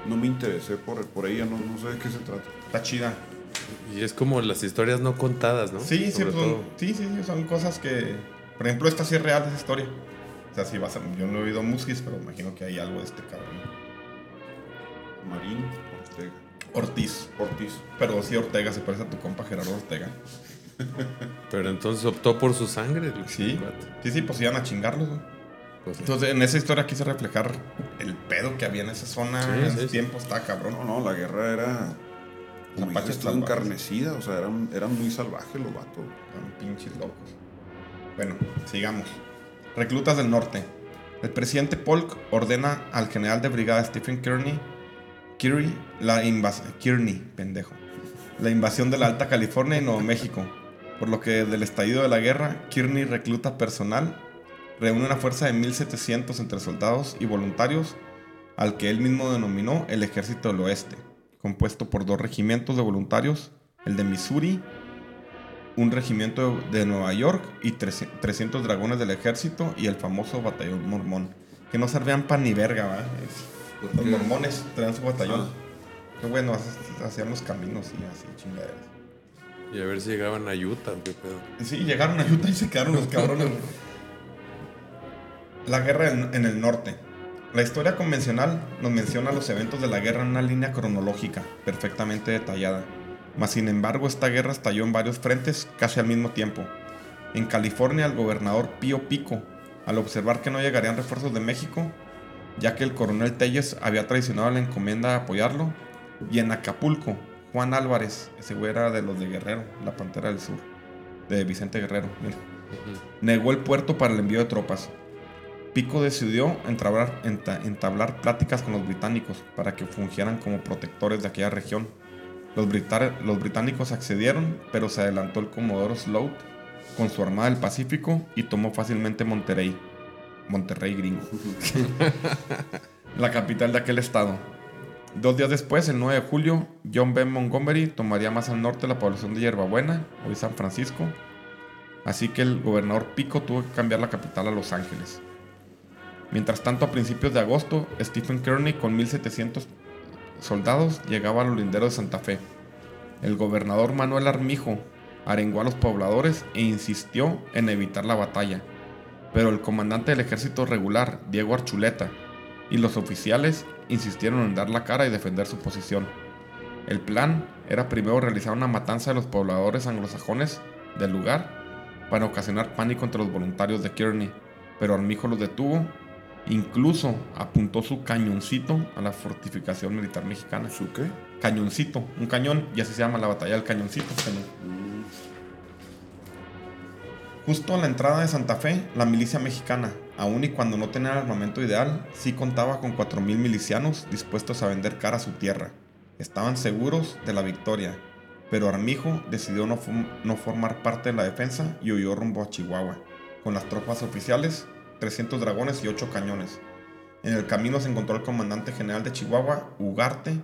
[SPEAKER 3] no me interesé por, por ella, no, no sé de qué se trata.
[SPEAKER 2] Está chida.
[SPEAKER 4] Y es como las historias no contadas, ¿no?
[SPEAKER 2] Sí, sí, son,
[SPEAKER 4] todo.
[SPEAKER 2] sí, sí, sí, son cosas que. Por ejemplo, esta sí es real, esa historia. O sea, sí va a ser. Yo no he oído Musquis, pero imagino que hay algo de este cabrón.
[SPEAKER 3] Marín Ortega.
[SPEAKER 2] Ortiz.
[SPEAKER 3] Ortiz.
[SPEAKER 2] Pero sí, Ortega se parece a tu compa Gerardo Ortega.
[SPEAKER 4] Pero entonces optó por su sangre.
[SPEAKER 2] Sí. Sí, sí, pues iban a chingarlos, güey.
[SPEAKER 4] Pues,
[SPEAKER 2] Entonces, en esa historia quise reflejar el pedo que había en esa zona
[SPEAKER 4] Sí,
[SPEAKER 2] en
[SPEAKER 4] sí,
[SPEAKER 2] ese
[SPEAKER 4] sí.
[SPEAKER 2] tiempo. Está cabrón.
[SPEAKER 3] No, no, la guerra era. Como
[SPEAKER 2] Apaches salvajes.
[SPEAKER 3] encarnecida, o sea, eran, eran muy salvajes los vatos.
[SPEAKER 2] Están pinches locos. Bueno, sigamos. Reclutas del norte. El presidente Polk ordena al general de brigada Stephen Kearney, Kearney la Kearney, pendejo, la invasión de la Alta California y Nuevo México. Por lo que desde el estallido de la guerra, Kearney recluta personal, reúne una fuerza de 1.700 entre soldados y voluntarios, al que él mismo denominó el Ejército del Oeste, compuesto por dos regimientos de voluntarios, el de Missouri un regimiento de Nueva York y 300 dragones del ejército y el famoso batallón mormón. Que no servían pan ni verga,
[SPEAKER 3] ¿Por
[SPEAKER 2] Los mormones traían su batallón.
[SPEAKER 3] Ah.
[SPEAKER 2] Qué bueno, ha- hacían los caminos y así, chingaderas.
[SPEAKER 4] y a ver si llegaban a Utah, ¿o qué pedo.
[SPEAKER 2] Sí, llegaron a Utah y se quedaron los cabrones. La guerra en, en el norte. La historia convencional nos menciona los eventos de la guerra en una línea cronológica perfectamente detallada. Mas sin embargo, esta guerra estalló en varios frentes casi al mismo tiempo. En California, el gobernador Pío Pico, al observar que no llegarían refuerzos de México, ya que el coronel Telles había traicionado la encomienda de apoyarlo, y en Acapulco, Juan Álvarez, ese güey era de los de Guerrero, la Pantera del Sur, de Vicente Guerrero, mira, negó el puerto para el envío de tropas. Pico decidió entablar, enta- entablar pláticas con los británicos para que fungieran como protectores de aquella región. Los británicos accedieron, pero se adelantó el comodoro Sloat con su armada del Pacífico y tomó fácilmente Monterrey. Monterrey gringo. la capital de aquel estado. Dos días después, el 9 de julio, John B. Montgomery tomaría más al norte la población de Yerbabuena, hoy San Francisco. Así que el gobernador Pico tuvo que cambiar la capital a Los Ángeles. Mientras tanto, a principios de agosto, Stephen Kearney con 1700 soldados llegaba a los linderos de Santa Fe. El gobernador Manuel Armijo arengó a los pobladores e insistió en evitar la batalla. Pero el comandante del ejército regular, Diego Archuleta, y los oficiales insistieron en dar la cara y defender su posición. El plan era primero realizar una matanza de los pobladores anglosajones del lugar para ocasionar pánico entre los voluntarios de Kearney, pero Armijo los detuvo. Incluso apuntó su cañoncito a la fortificación militar mexicana.
[SPEAKER 3] ¿Su qué?
[SPEAKER 2] Cañoncito, un cañón, y así se llama la batalla del cañoncito. Justo a la entrada de Santa Fe, la milicia mexicana, aun y cuando no tenía el armamento ideal, sí contaba con 4.000 milicianos dispuestos a vender cara a su tierra. Estaban seguros de la victoria, pero Armijo decidió no, no formar parte de la defensa y huyó rumbo a Chihuahua, con las tropas oficiales, 300 dragones y 8 cañones. En el camino se encontró el comandante general de Chihuahua, Ugarte,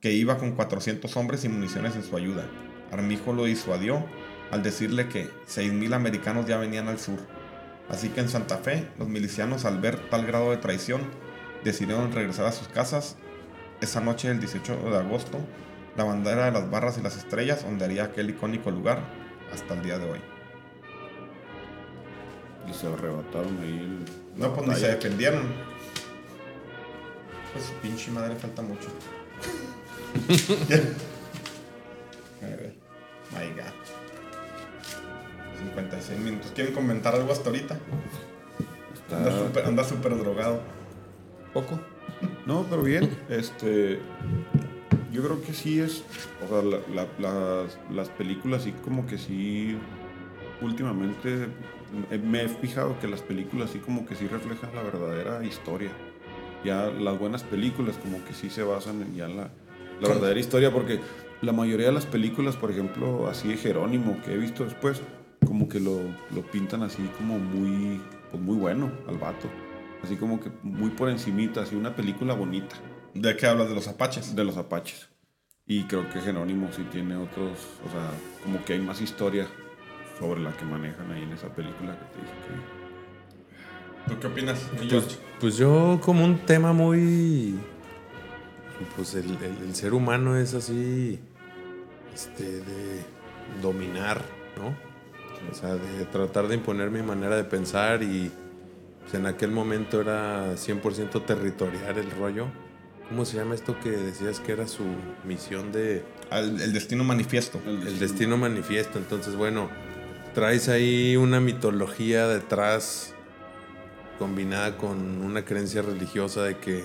[SPEAKER 2] que iba con 400 hombres y municiones en su ayuda. Armijo lo disuadió al decirle que 6.000 americanos ya venían al sur. Así que en Santa Fe, los milicianos al ver tal grado de traición, decidieron regresar a sus casas. Esa noche del 18 de agosto, la bandera de las barras y las estrellas ondearía aquel icónico lugar hasta el día de hoy.
[SPEAKER 3] Y se arrebataron ahí el...
[SPEAKER 2] No, pues ni se defendieron. Pues su pinche madre falta mucho. A ver, My God. 56 minutos. ¿Quieren comentar algo hasta ahorita?
[SPEAKER 3] Está-
[SPEAKER 2] Anda súper- Anda súper drogado.
[SPEAKER 3] poco. No, pero bien. Este. Yo creo que sí es. O sea, la- la- las, las películas sí, como que sí. Últimamente me he fijado que las películas sí, como que sí reflejan la verdadera historia. Ya las buenas películas, como que sí se basan en ya la, la verdadera historia, porque la mayoría de las películas, por ejemplo, así de Jerónimo, que he visto después, como que lo, lo pintan así como muy, pues muy bueno al vato. Así como que muy por encimita, así una película bonita
[SPEAKER 2] ¿De qué hablas? De los apaches.
[SPEAKER 3] de los apaches. Y creo que Jerónimo sí tiene otros, o sea, como que hay más historia sobre la que manejan ahí en esa película que te dije que...
[SPEAKER 2] ¿Tú qué opinas?
[SPEAKER 4] Pues, pues yo como un tema muy... Pues el, el- el ser humano es así, este, de dominar, ¿no? O sea, de tratar de imponer mi manera de pensar y pues, en aquel momento era 100% territorial el rollo. ¿Cómo se llama esto que decías que era su misión de...
[SPEAKER 2] Al- el destino manifiesto.
[SPEAKER 4] El destino manifiesto. Entonces, bueno, traes ahí una mitología detrás combinada con una creencia religiosa de que,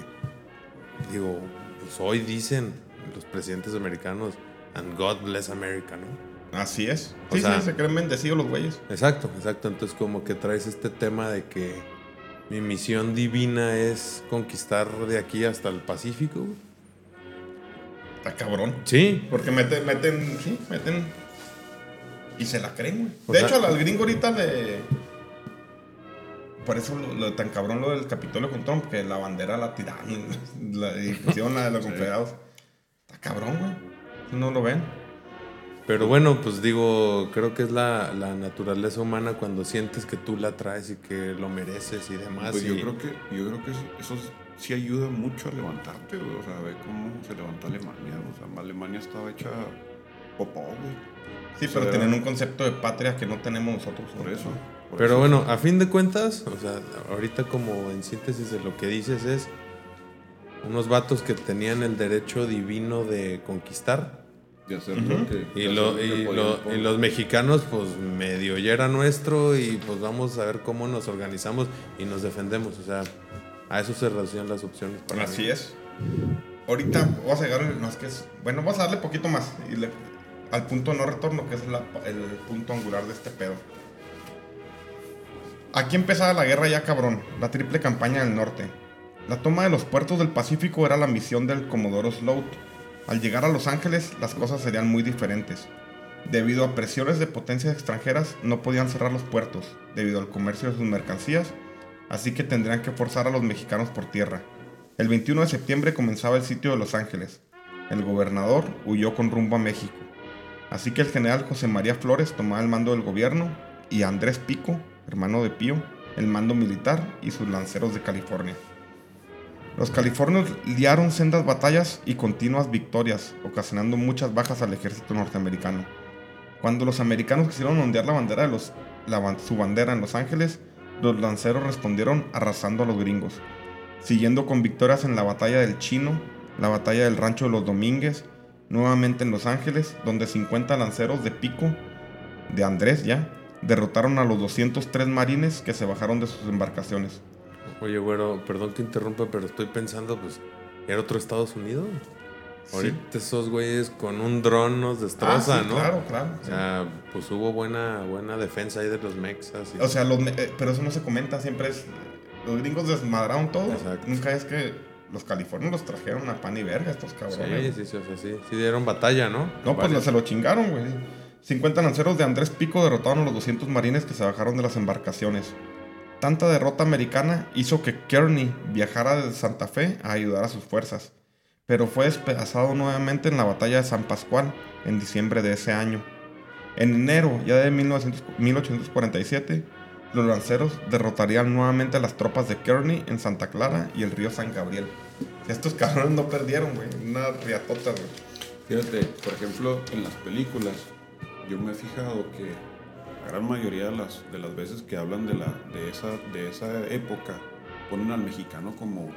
[SPEAKER 4] digo, pues hoy dicen los presidentes americanos, and God bless America, ¿no?
[SPEAKER 2] Así es.
[SPEAKER 4] O
[SPEAKER 2] Sí,
[SPEAKER 4] sea-
[SPEAKER 2] sí, se creen bendecidos los güeyes.
[SPEAKER 4] Exacto, exacto. Entonces, como que traes este tema de que mi misión divina es conquistar de aquí hasta el Pacífico.
[SPEAKER 2] Está cabrón.
[SPEAKER 4] Sí,
[SPEAKER 2] Porque meten, meten, sí, meten. Y se la creen, güey.
[SPEAKER 4] O
[SPEAKER 2] De
[SPEAKER 4] sea-
[SPEAKER 2] hecho, al gringo ahorita le. Por eso lo, lo tan cabrón lo del Capitolio con Trump, que la bandera la tiraron la, y pusieron la de los confederados. Está cabrón, güey. No lo ven.
[SPEAKER 4] Pero bueno, pues digo, creo que es la, la naturaleza humana cuando sientes que tú la traes y que lo mereces y demás.
[SPEAKER 3] Pues
[SPEAKER 4] y-
[SPEAKER 3] yo creo que, yo creo que eso, eso sí ayuda mucho a levantarte, güey. O sea, ve cómo se levantó Alemania. O sea, Alemania estaba hecha popó, güey.
[SPEAKER 2] Sí, pero tienen un concepto de patria que no tenemos nosotros.
[SPEAKER 3] Por eso. por
[SPEAKER 4] Pero
[SPEAKER 3] eso.
[SPEAKER 4] bueno, a fin de cuentas, o sea, ahorita como en síntesis de lo que dices es unos vatos que tenían el derecho divino de conquistar
[SPEAKER 3] De hacer lo que.
[SPEAKER 4] y, lo- y, y los mexicanos pues medio ya era nuestro y pues vamos a ver cómo nos organizamos y nos defendemos, o sea, a eso se reducían las opciones. para
[SPEAKER 2] Así
[SPEAKER 4] mí.
[SPEAKER 2] es. Ahorita vamos a llegar, no es que es, bueno, vamos a darle poquito más y le- al punto no retorno, que es el punto angular de este pedo. Aquí empezaba la guerra ya cabrón, la triple campaña del norte. La toma de los puertos del Pacífico era la misión del Comodoro Sloat. Al llegar a Los Ángeles, las cosas serían muy diferentes. Debido a presiones de potencias extranjeras, no podían cerrar los puertos, debido al comercio de sus mercancías, así que tendrían que forzar a los mexicanos por tierra. El 21 de septiembre comenzaba el sitio de Los Ángeles. El gobernador huyó con rumbo a México. Así que el general José María Flores tomaba el mando del gobierno y Andrés Pico, hermano de Pío, el mando militar y sus lanceros de California. Los californios liaron sendas batallas y continuas victorias, ocasionando muchas bajas al ejército norteamericano. Cuando los americanos quisieron ondear la bandera de los, su bandera en Los Ángeles, los lanceros respondieron arrasando a los gringos, siguiendo con victorias en la batalla del Chino, la batalla del Rancho de los Domínguez, nuevamente en Los Ángeles, donde 50 lanceros de pico de Andrés ya derrotaron a los 203 marines que se bajaron de sus embarcaciones.
[SPEAKER 4] Oye, güero, perdón que interrumpa, pero estoy pensando, pues, ¿era otro Estados Unidos? Ahorita esos güeyes con un dron nos destrozan, ah,
[SPEAKER 2] ¿no? Claro, claro.
[SPEAKER 4] O sea, pues hubo buena, buena defensa ahí de los mexas.
[SPEAKER 2] O sea, los, eh, pero eso no se comenta, siempre es. Los gringos desmadraron todo. Nunca es que los californios los trajeron a pan y verga, estos cabrones.
[SPEAKER 4] Sí, sí, sí, sí. Sí dieron batalla, ¿no?
[SPEAKER 2] No, pues se lo chingaron, güey. 50 lanceros de Andrés Pico derrotaron a los 200 marines que se bajaron de las embarcaciones. Tanta derrota americana hizo que Kearney viajara desde Santa Fe a ayudar a sus fuerzas, pero fue despedazado nuevamente en la batalla de San Pascual en diciembre de ese año. En enero ya de 1847, los lanceros derrotarían nuevamente a las tropas de Kearney en Santa Clara y el río San Gabriel. Estos cabrones no perdieron, güey. Una riatota, güey.
[SPEAKER 3] Fíjate, por ejemplo, en las películas, yo me he fijado que gran mayoría de las, de las veces que hablan de, la, de, esa, de esa época, ponen al mexicano como,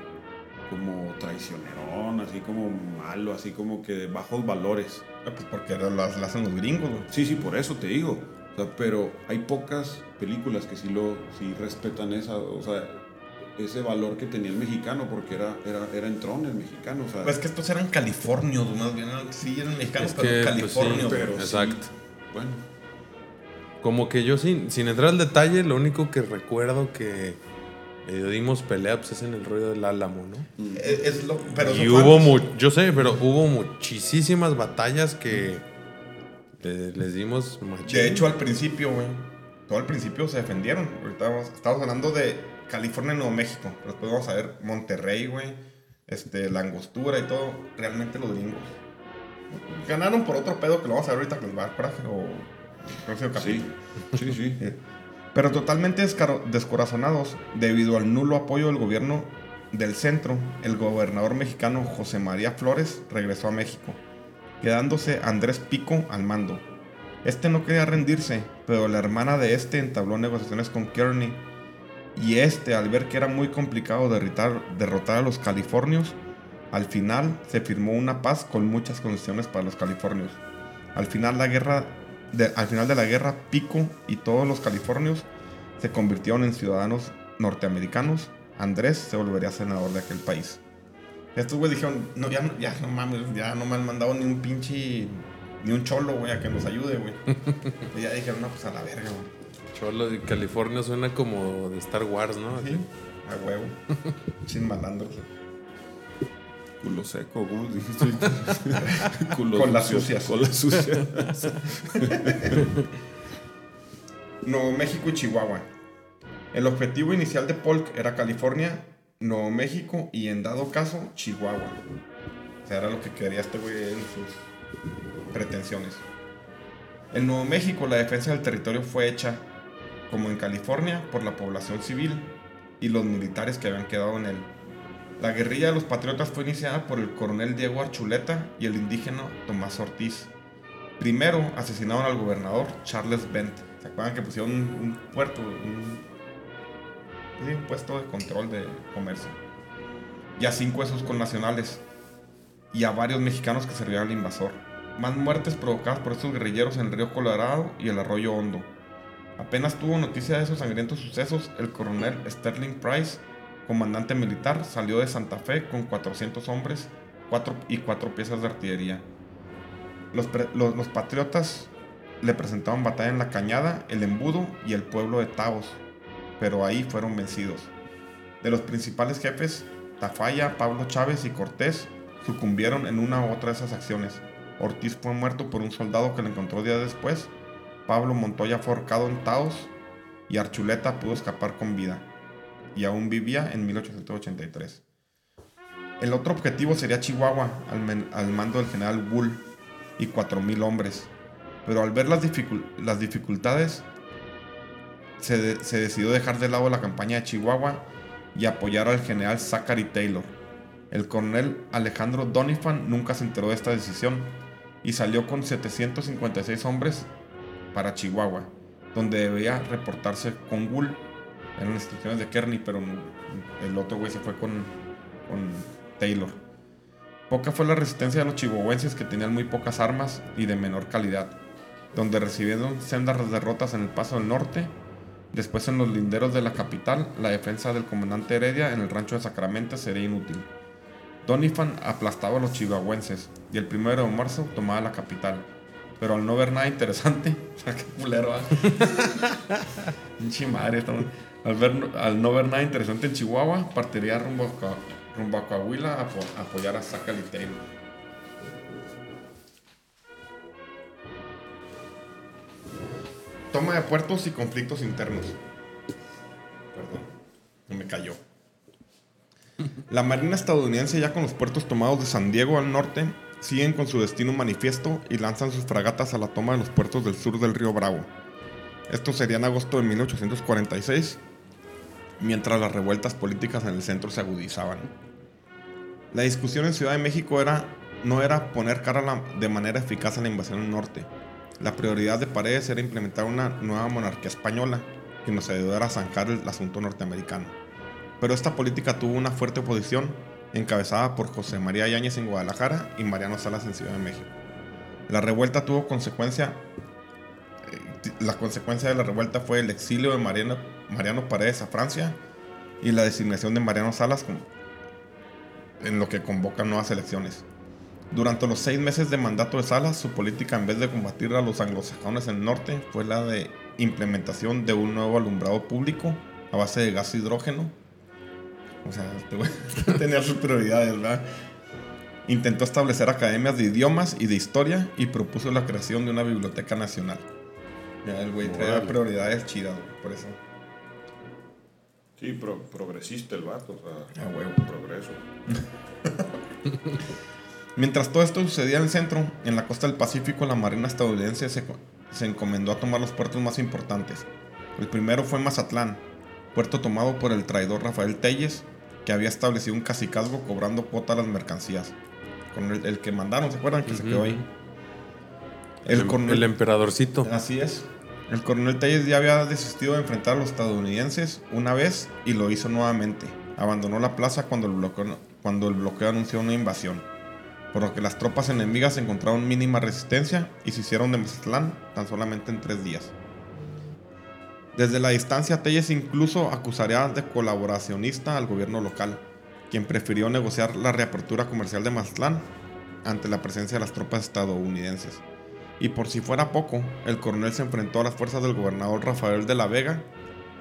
[SPEAKER 3] como traicionerón, así como malo, así como que de bajos valores.
[SPEAKER 2] Ah, pues porque las, hacen los gringos,
[SPEAKER 3] Sí, sí, por eso te digo. Pero hay pocas películas que sí, lo, sí respetan esa, o sea, ese valor que tenía el mexicano, porque era, era, era entrón el mexicano. O
[SPEAKER 2] pues es que estos eran californios, más bien, sí eran mexicanos, pero californios.
[SPEAKER 4] Pues pero exacto. bueno. Como que yo sin, sin entrar al detalle, lo único que recuerdo que medio dimos pelea pues, es en el rollo del Álamo, ¿no?
[SPEAKER 2] Mm. Es, lo, pero
[SPEAKER 4] y hubo, yo sé, pero hubo muchísimas batallas que les dimos
[SPEAKER 2] De hecho, al principio, güey, todo al principio se defendieron. Ahorita estamos hablando de California y Nuevo México, pero después vamos a ver Monterrey, güey, este, la angostura y todo. Realmente los gringos ganaron por otro pedo que lo vamos a ver ahorita que les va a dar coraje o
[SPEAKER 3] Sí, sí, sí.
[SPEAKER 2] Pero totalmente descorazonados debido al nulo apoyo del gobierno del centro, el gobernador mexicano José María Flores regresó a México, quedándose Andrés Pico al mando. Este no quería rendirse, pero la hermana de este entabló negociaciones con Kearney y este, al ver que era muy complicado derrotar, a los californios, al final se firmó una paz con muchas condiciones para los californios. Al final la guerra al final de la guerra, Pico y todos los californios se convirtieron en ciudadanos norteamericanos. Andrés se volvería senador de aquel país. Estos güey dijeron, no, ya, ya no mames, ya no me han mandado ni un pinche, ni un cholo, güey, a que nos ayude, güey. y ya dijeron, no, pues a la verga, güey.
[SPEAKER 4] Cholo de California suena como de Star Wars, ¿no?
[SPEAKER 2] Sí, a huevo. Sin malandros.
[SPEAKER 3] Culo seco, ¿cómo dijiste?
[SPEAKER 2] con las sucias.
[SPEAKER 3] Con las sucias.
[SPEAKER 2] Nuevo México y Chihuahua. El objetivo inicial de Polk era California, Nuevo México y en dado caso Chihuahua. O sea, era lo que quería este güey en sus pretensiones. En Nuevo México la defensa del territorio fue hecha, como en California, por la población civil y los militares que habían quedado en él. La guerrilla de los patriotas fue iniciada por el coronel Diego Archuleta y el indígena Tomás Ortiz. Primero asesinaron al gobernador Charles Bent. ¿Se acuerdan que pusieron un, puerto, un, puesto de control de comercio? Y a cinco de sus connacionales. Y a varios mexicanos que servían al invasor. Más muertes provocadas por estos guerrilleros en el río Colorado y el arroyo Hondo. Apenas tuvo noticia de esos sangrientos sucesos el coronel Sterling Price comandante militar, salió de Santa Fe con 400 hombres y cuatro piezas de artillería. Los, patriotas le presentaban batalla en la Cañada, el Embudo y el pueblo de Taos, pero ahí fueron vencidos. De los principales jefes, Tafalla, Pablo Chávez y Cortés sucumbieron en una u otra de esas acciones. Ortiz fue muerto por un soldado que lo encontró días después. Pablo Montoya fue ahorcado en Taos y Archuleta pudo escapar con vida. Y aún vivía en 1883. El otro objetivo sería Chihuahua, al, mando del general Bull y 4.000 hombres. Pero al ver las dificultades, se, decidió dejar de lado la campaña de Chihuahua y apoyar al general Zachary Taylor. El coronel Alejandro Doniphan nunca se enteró de esta decisión y salió con 756 hombres para Chihuahua, donde debía reportarse con Bull. Eran instrucciones de Kearney, pero el otro güey se fue con, con Taylor. Poca fue la resistencia de los chihuahuenses que tenían muy pocas armas y de menor calidad, donde recibieron sendas derrotas en el Paso del Norte. Después en los linderos de la capital, la defensa del comandante Heredia en el rancho de Sacramento sería inútil. Doniphan aplastaba a los chihuahuenses y el primero de marzo tomaba la capital. Pero al no ver nada interesante, qué culero, ¿eh? madre, al, al no ver nada interesante en Chihuahua, partiría rumbo a rumbo a Coahuila a, apoyar a Zachary Toma de puertos y conflictos internos. Perdón, no me cayó. La Marina estadounidense, ya con los puertos tomados de San Diego al norte, siguen con su destino manifiesto y lanzan sus fragatas a la toma de los puertos del sur del río Bravo. Esto sería en agosto de 1846 mientras las revueltas políticas en el centro se agudizaban. La discusión en Ciudad de México era, no era poner cara de manera eficaz a la invasión del norte. La prioridad de Paredes era implementar una nueva monarquía española que nos ayudara a zanjar el asunto norteamericano. Pero esta política tuvo una fuerte oposición encabezada por José María Yáñez en Guadalajara y Mariano Salas en Ciudad de México. La revuelta tuvo consecuencia, eh, la consecuencia de la revuelta fue el exilio de Mariano Paredes a Francia y la designación de Mariano Salas en lo que convoca nuevas elecciones. Durante los seis meses de mandato de Salas, su política en vez de combatir a los anglosajones en el norte fue la de implementación de un nuevo alumbrado público a base de gas hidrógeno. O sea, este tenía sus prioridades, ¿verdad? Intentó establecer academias de idiomas y de historia y propuso la creación de una biblioteca nacional. Ya el güey traía prioridades chidas, por eso.
[SPEAKER 3] Sí, progresista el vato, o sea,
[SPEAKER 2] ah, huevo.
[SPEAKER 3] progreso.
[SPEAKER 2] Mientras todo esto sucedía en el centro, en la costa del Pacífico, la Marina estadounidense se, se encomendó a tomar los puertos más importantes. El primero fue Mazatlán, puerto tomado por el traidor Rafael Telles, que había establecido un cacicazgo cobrando cuota a las mercancías. Con el, que mandaron, ¿se acuerdan? Que se quedó ahí.
[SPEAKER 4] El, el emperadorcito.
[SPEAKER 2] Así es. El coronel Telles ya había desistido de enfrentar a los estadounidenses una vez y lo hizo nuevamente. Abandonó la plaza cuando el bloqueo, cuando el bloqueo anunció una invasión, por lo que las tropas enemigas encontraron mínima resistencia y se hicieron de Mazatlán tan solamente en tres días. Desde la distancia, Telles incluso acusaría de colaboracionista al gobierno local, quien prefirió negociar la reapertura comercial de Mazatlán ante la presencia de las tropas estadounidenses. Y por si fuera poco, el coronel se enfrentó a las fuerzas del gobernador Rafael de la Vega,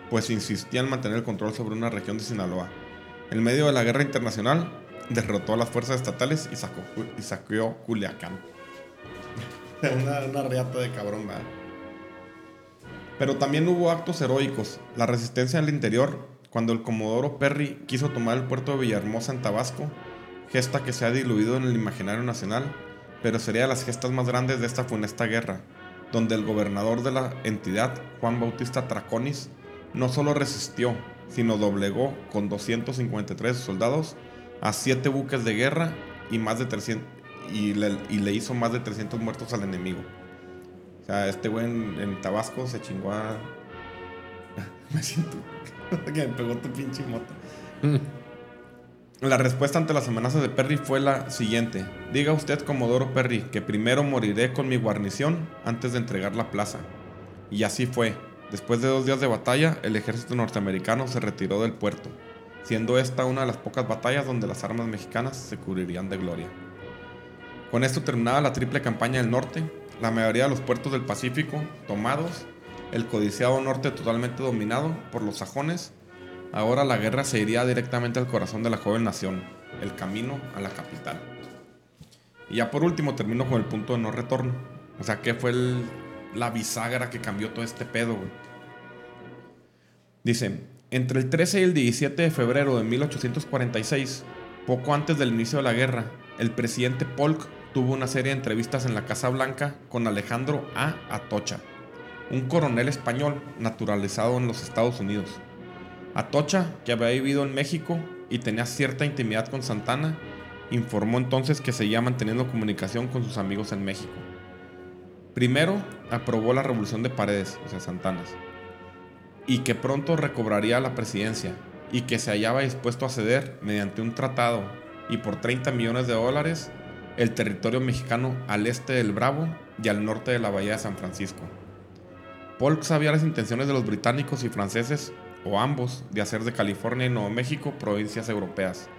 [SPEAKER 2] pues insistía en mantener el control sobre una región de Sinaloa. En medio de la guerra internacional, derrotó a las fuerzas estatales y, sacó, y saqueó Culiacán. una, reata de cabrón, ¿verdad? Pero también hubo actos heroicos. La resistencia en el interior, cuando el comodoro Perry quiso tomar el puerto de Villahermosa en Tabasco, gesta que se ha diluido en el imaginario nacional, pero sería de las gestas más grandes de esta funesta guerra, donde el gobernador de la entidad, Juan Bautista Traconis, no solo resistió, sino doblegó con 253 soldados a 7 buques de guerra y, más de 300, y, le, hizo más de 300 muertos al enemigo. O sea, este güey en, Tabasco se chingó a... Me siento que me pegó tu pinche moto. La respuesta ante las amenazas de Perry fue la siguiente. Diga usted, Comodoro Perry, que primero moriré con mi guarnición antes de entregar la plaza. Y así fue. Después de dos días de batalla, el ejército norteamericano se retiró del puerto, siendo esta una de las pocas batallas donde las armas mexicanas se cubrirían de gloria. Con esto terminaba la triple campaña del norte, la mayoría de los puertos del Pacífico tomados, el codiciado norte totalmente dominado por los sajones Ahora la guerra se iría directamente al corazón de la joven nación, el camino a la capital. Y ya por último termino con el punto de no retorno. O sea, ¿qué fue la bisagra que cambió todo este pedo, güey? Dice, entre el 13 y el 17 de febrero de 1846, poco antes del inicio de la guerra, el presidente Polk tuvo una serie de entrevistas en la Casa Blanca con Alejandro A. Atocha, un coronel español naturalizado en los Estados Unidos. Atocha, que había vivido en México y tenía cierta intimidad con Santana, informó entonces que seguía manteniendo comunicación con sus amigos en México. Primero, aprobó la revolución de Paredes, o sea, Santanas, y que pronto recobraría la presidencia, y que se hallaba dispuesto a ceder mediante un tratado y por 30 millones de dólares el territorio mexicano al este del Bravo y al norte de la bahía de San Francisco. Polk sabía las intenciones de los británicos y franceses, o ambos, de hacer de California y Nuevo México provincias europeas.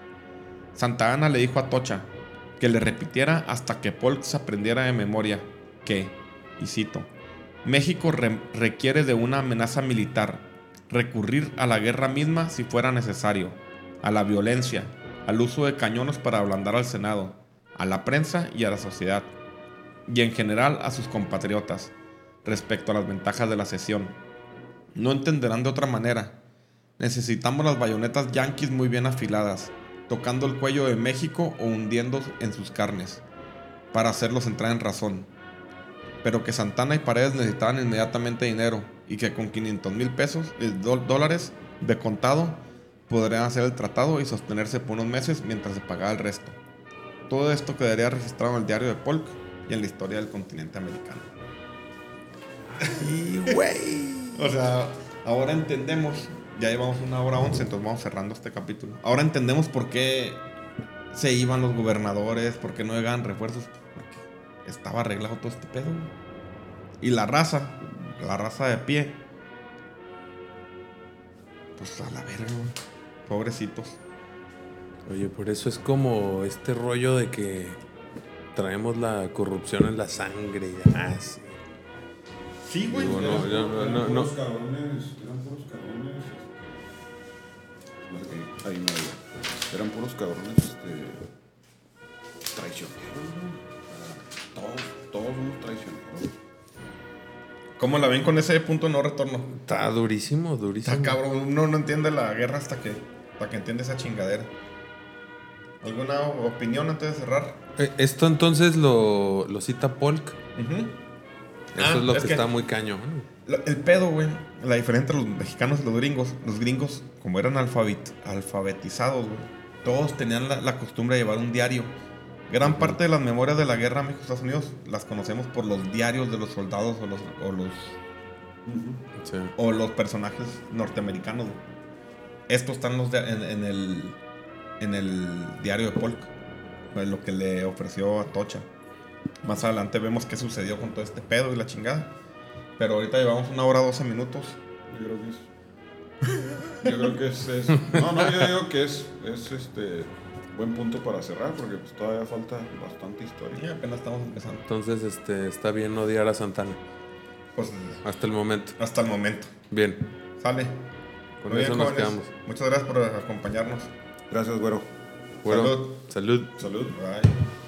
[SPEAKER 2] Santa Ana le dijo a Tocha que le repitiera hasta que Polk se aprendiera de memoria que, y cito, México re- requiere de una amenaza militar, recurrir a la guerra misma si fuera necesario, a la violencia, al uso de cañones para ablandar al Senado, a la prensa y a la sociedad, y en general a sus compatriotas, respecto a las ventajas de la sesión. No entenderán de otra manera. Necesitamos las bayonetas yanquis muy bien afiladas, tocando el cuello de México o hundiendo en sus carnes, para hacerlos entrar en razón. Pero que Santana y Paredes necesitaban inmediatamente dinero y que con 500 mil pesos, eh, dólares de contado, podrían hacer el tratado y sostenerse por unos meses mientras se pagaba el resto. Todo esto quedaría registrado en el diario de Polk y en la historia del continente americano.
[SPEAKER 4] Y, güey.
[SPEAKER 2] O sea, ahora entendemos, ya llevamos una hora once, entonces vamos cerrando este capítulo. Ahora entendemos por qué se iban los gobernadores, por qué no llegaban refuerzos, estaba arreglado todo este pedo. güey. Y la raza, la raza de pie, pues a la verga, güey. Pobrecitos.
[SPEAKER 4] Oye, por eso es como este rollo de que traemos la corrupción en la sangre y demás.
[SPEAKER 2] Sí, güey.
[SPEAKER 4] Digo, no, yo no,
[SPEAKER 3] Eran
[SPEAKER 4] no, no.
[SPEAKER 3] puros cabrones, eran puros cabrones. este, ahí no había. Eran puros cabrones, este. traicioneros, Todos, todos somos traicioneros.
[SPEAKER 2] ¿Cómo la ven con ese punto de no retorno?
[SPEAKER 4] Está durísimo, durísimo.
[SPEAKER 2] Está cabrón, uno no entiende la guerra hasta que, hasta que entiende esa chingadera. ¿Alguna opinión antes de cerrar?
[SPEAKER 4] Eh, Esto entonces lo, lo cita Polk. Eso
[SPEAKER 2] Ah,
[SPEAKER 4] es lo
[SPEAKER 2] es
[SPEAKER 4] que,
[SPEAKER 2] que-
[SPEAKER 4] está muy cañón.
[SPEAKER 2] Lo- El pedo, güey, la diferencia entre los mexicanos y los gringos, los gringos, como eran alfabet- alfabetizados, güey, todos tenían la, la costumbre de llevar un diario. Gran parte de las memorias de la guerra México-Estados Unidos las conocemos por los diarios de los soldados o los, o los,
[SPEAKER 4] Sí.
[SPEAKER 2] o los personajes norteamericanos. güey. Esto está en, los en, en el, en el diario de Polk, lo que le ofreció a Tocha. Más adelante vemos qué sucedió con todo este pedo y la chingada. Pero ahorita llevamos una hora 12 minutos.
[SPEAKER 3] Yo creo que es. Yo creo que es. es- no, no, yo digo que es, es este. Buen punto para cerrar porque pues todavía falta bastante
[SPEAKER 2] Y
[SPEAKER 3] historia.
[SPEAKER 2] apenas estamos empezando.
[SPEAKER 4] Entonces, este, está bien odiar a Santana.
[SPEAKER 2] Pues
[SPEAKER 4] Hasta el momento.
[SPEAKER 2] hasta el momento.
[SPEAKER 4] Bien.
[SPEAKER 2] Sale.
[SPEAKER 4] Con
[SPEAKER 2] Muy
[SPEAKER 4] eso
[SPEAKER 2] bien,
[SPEAKER 4] nos
[SPEAKER 2] jóvenes.
[SPEAKER 4] quedamos.
[SPEAKER 2] Muchas gracias por acompañarnos.
[SPEAKER 3] Gracias, güero.
[SPEAKER 4] Bueno,
[SPEAKER 2] Salud.
[SPEAKER 4] salud.
[SPEAKER 3] Salud.
[SPEAKER 2] Bye.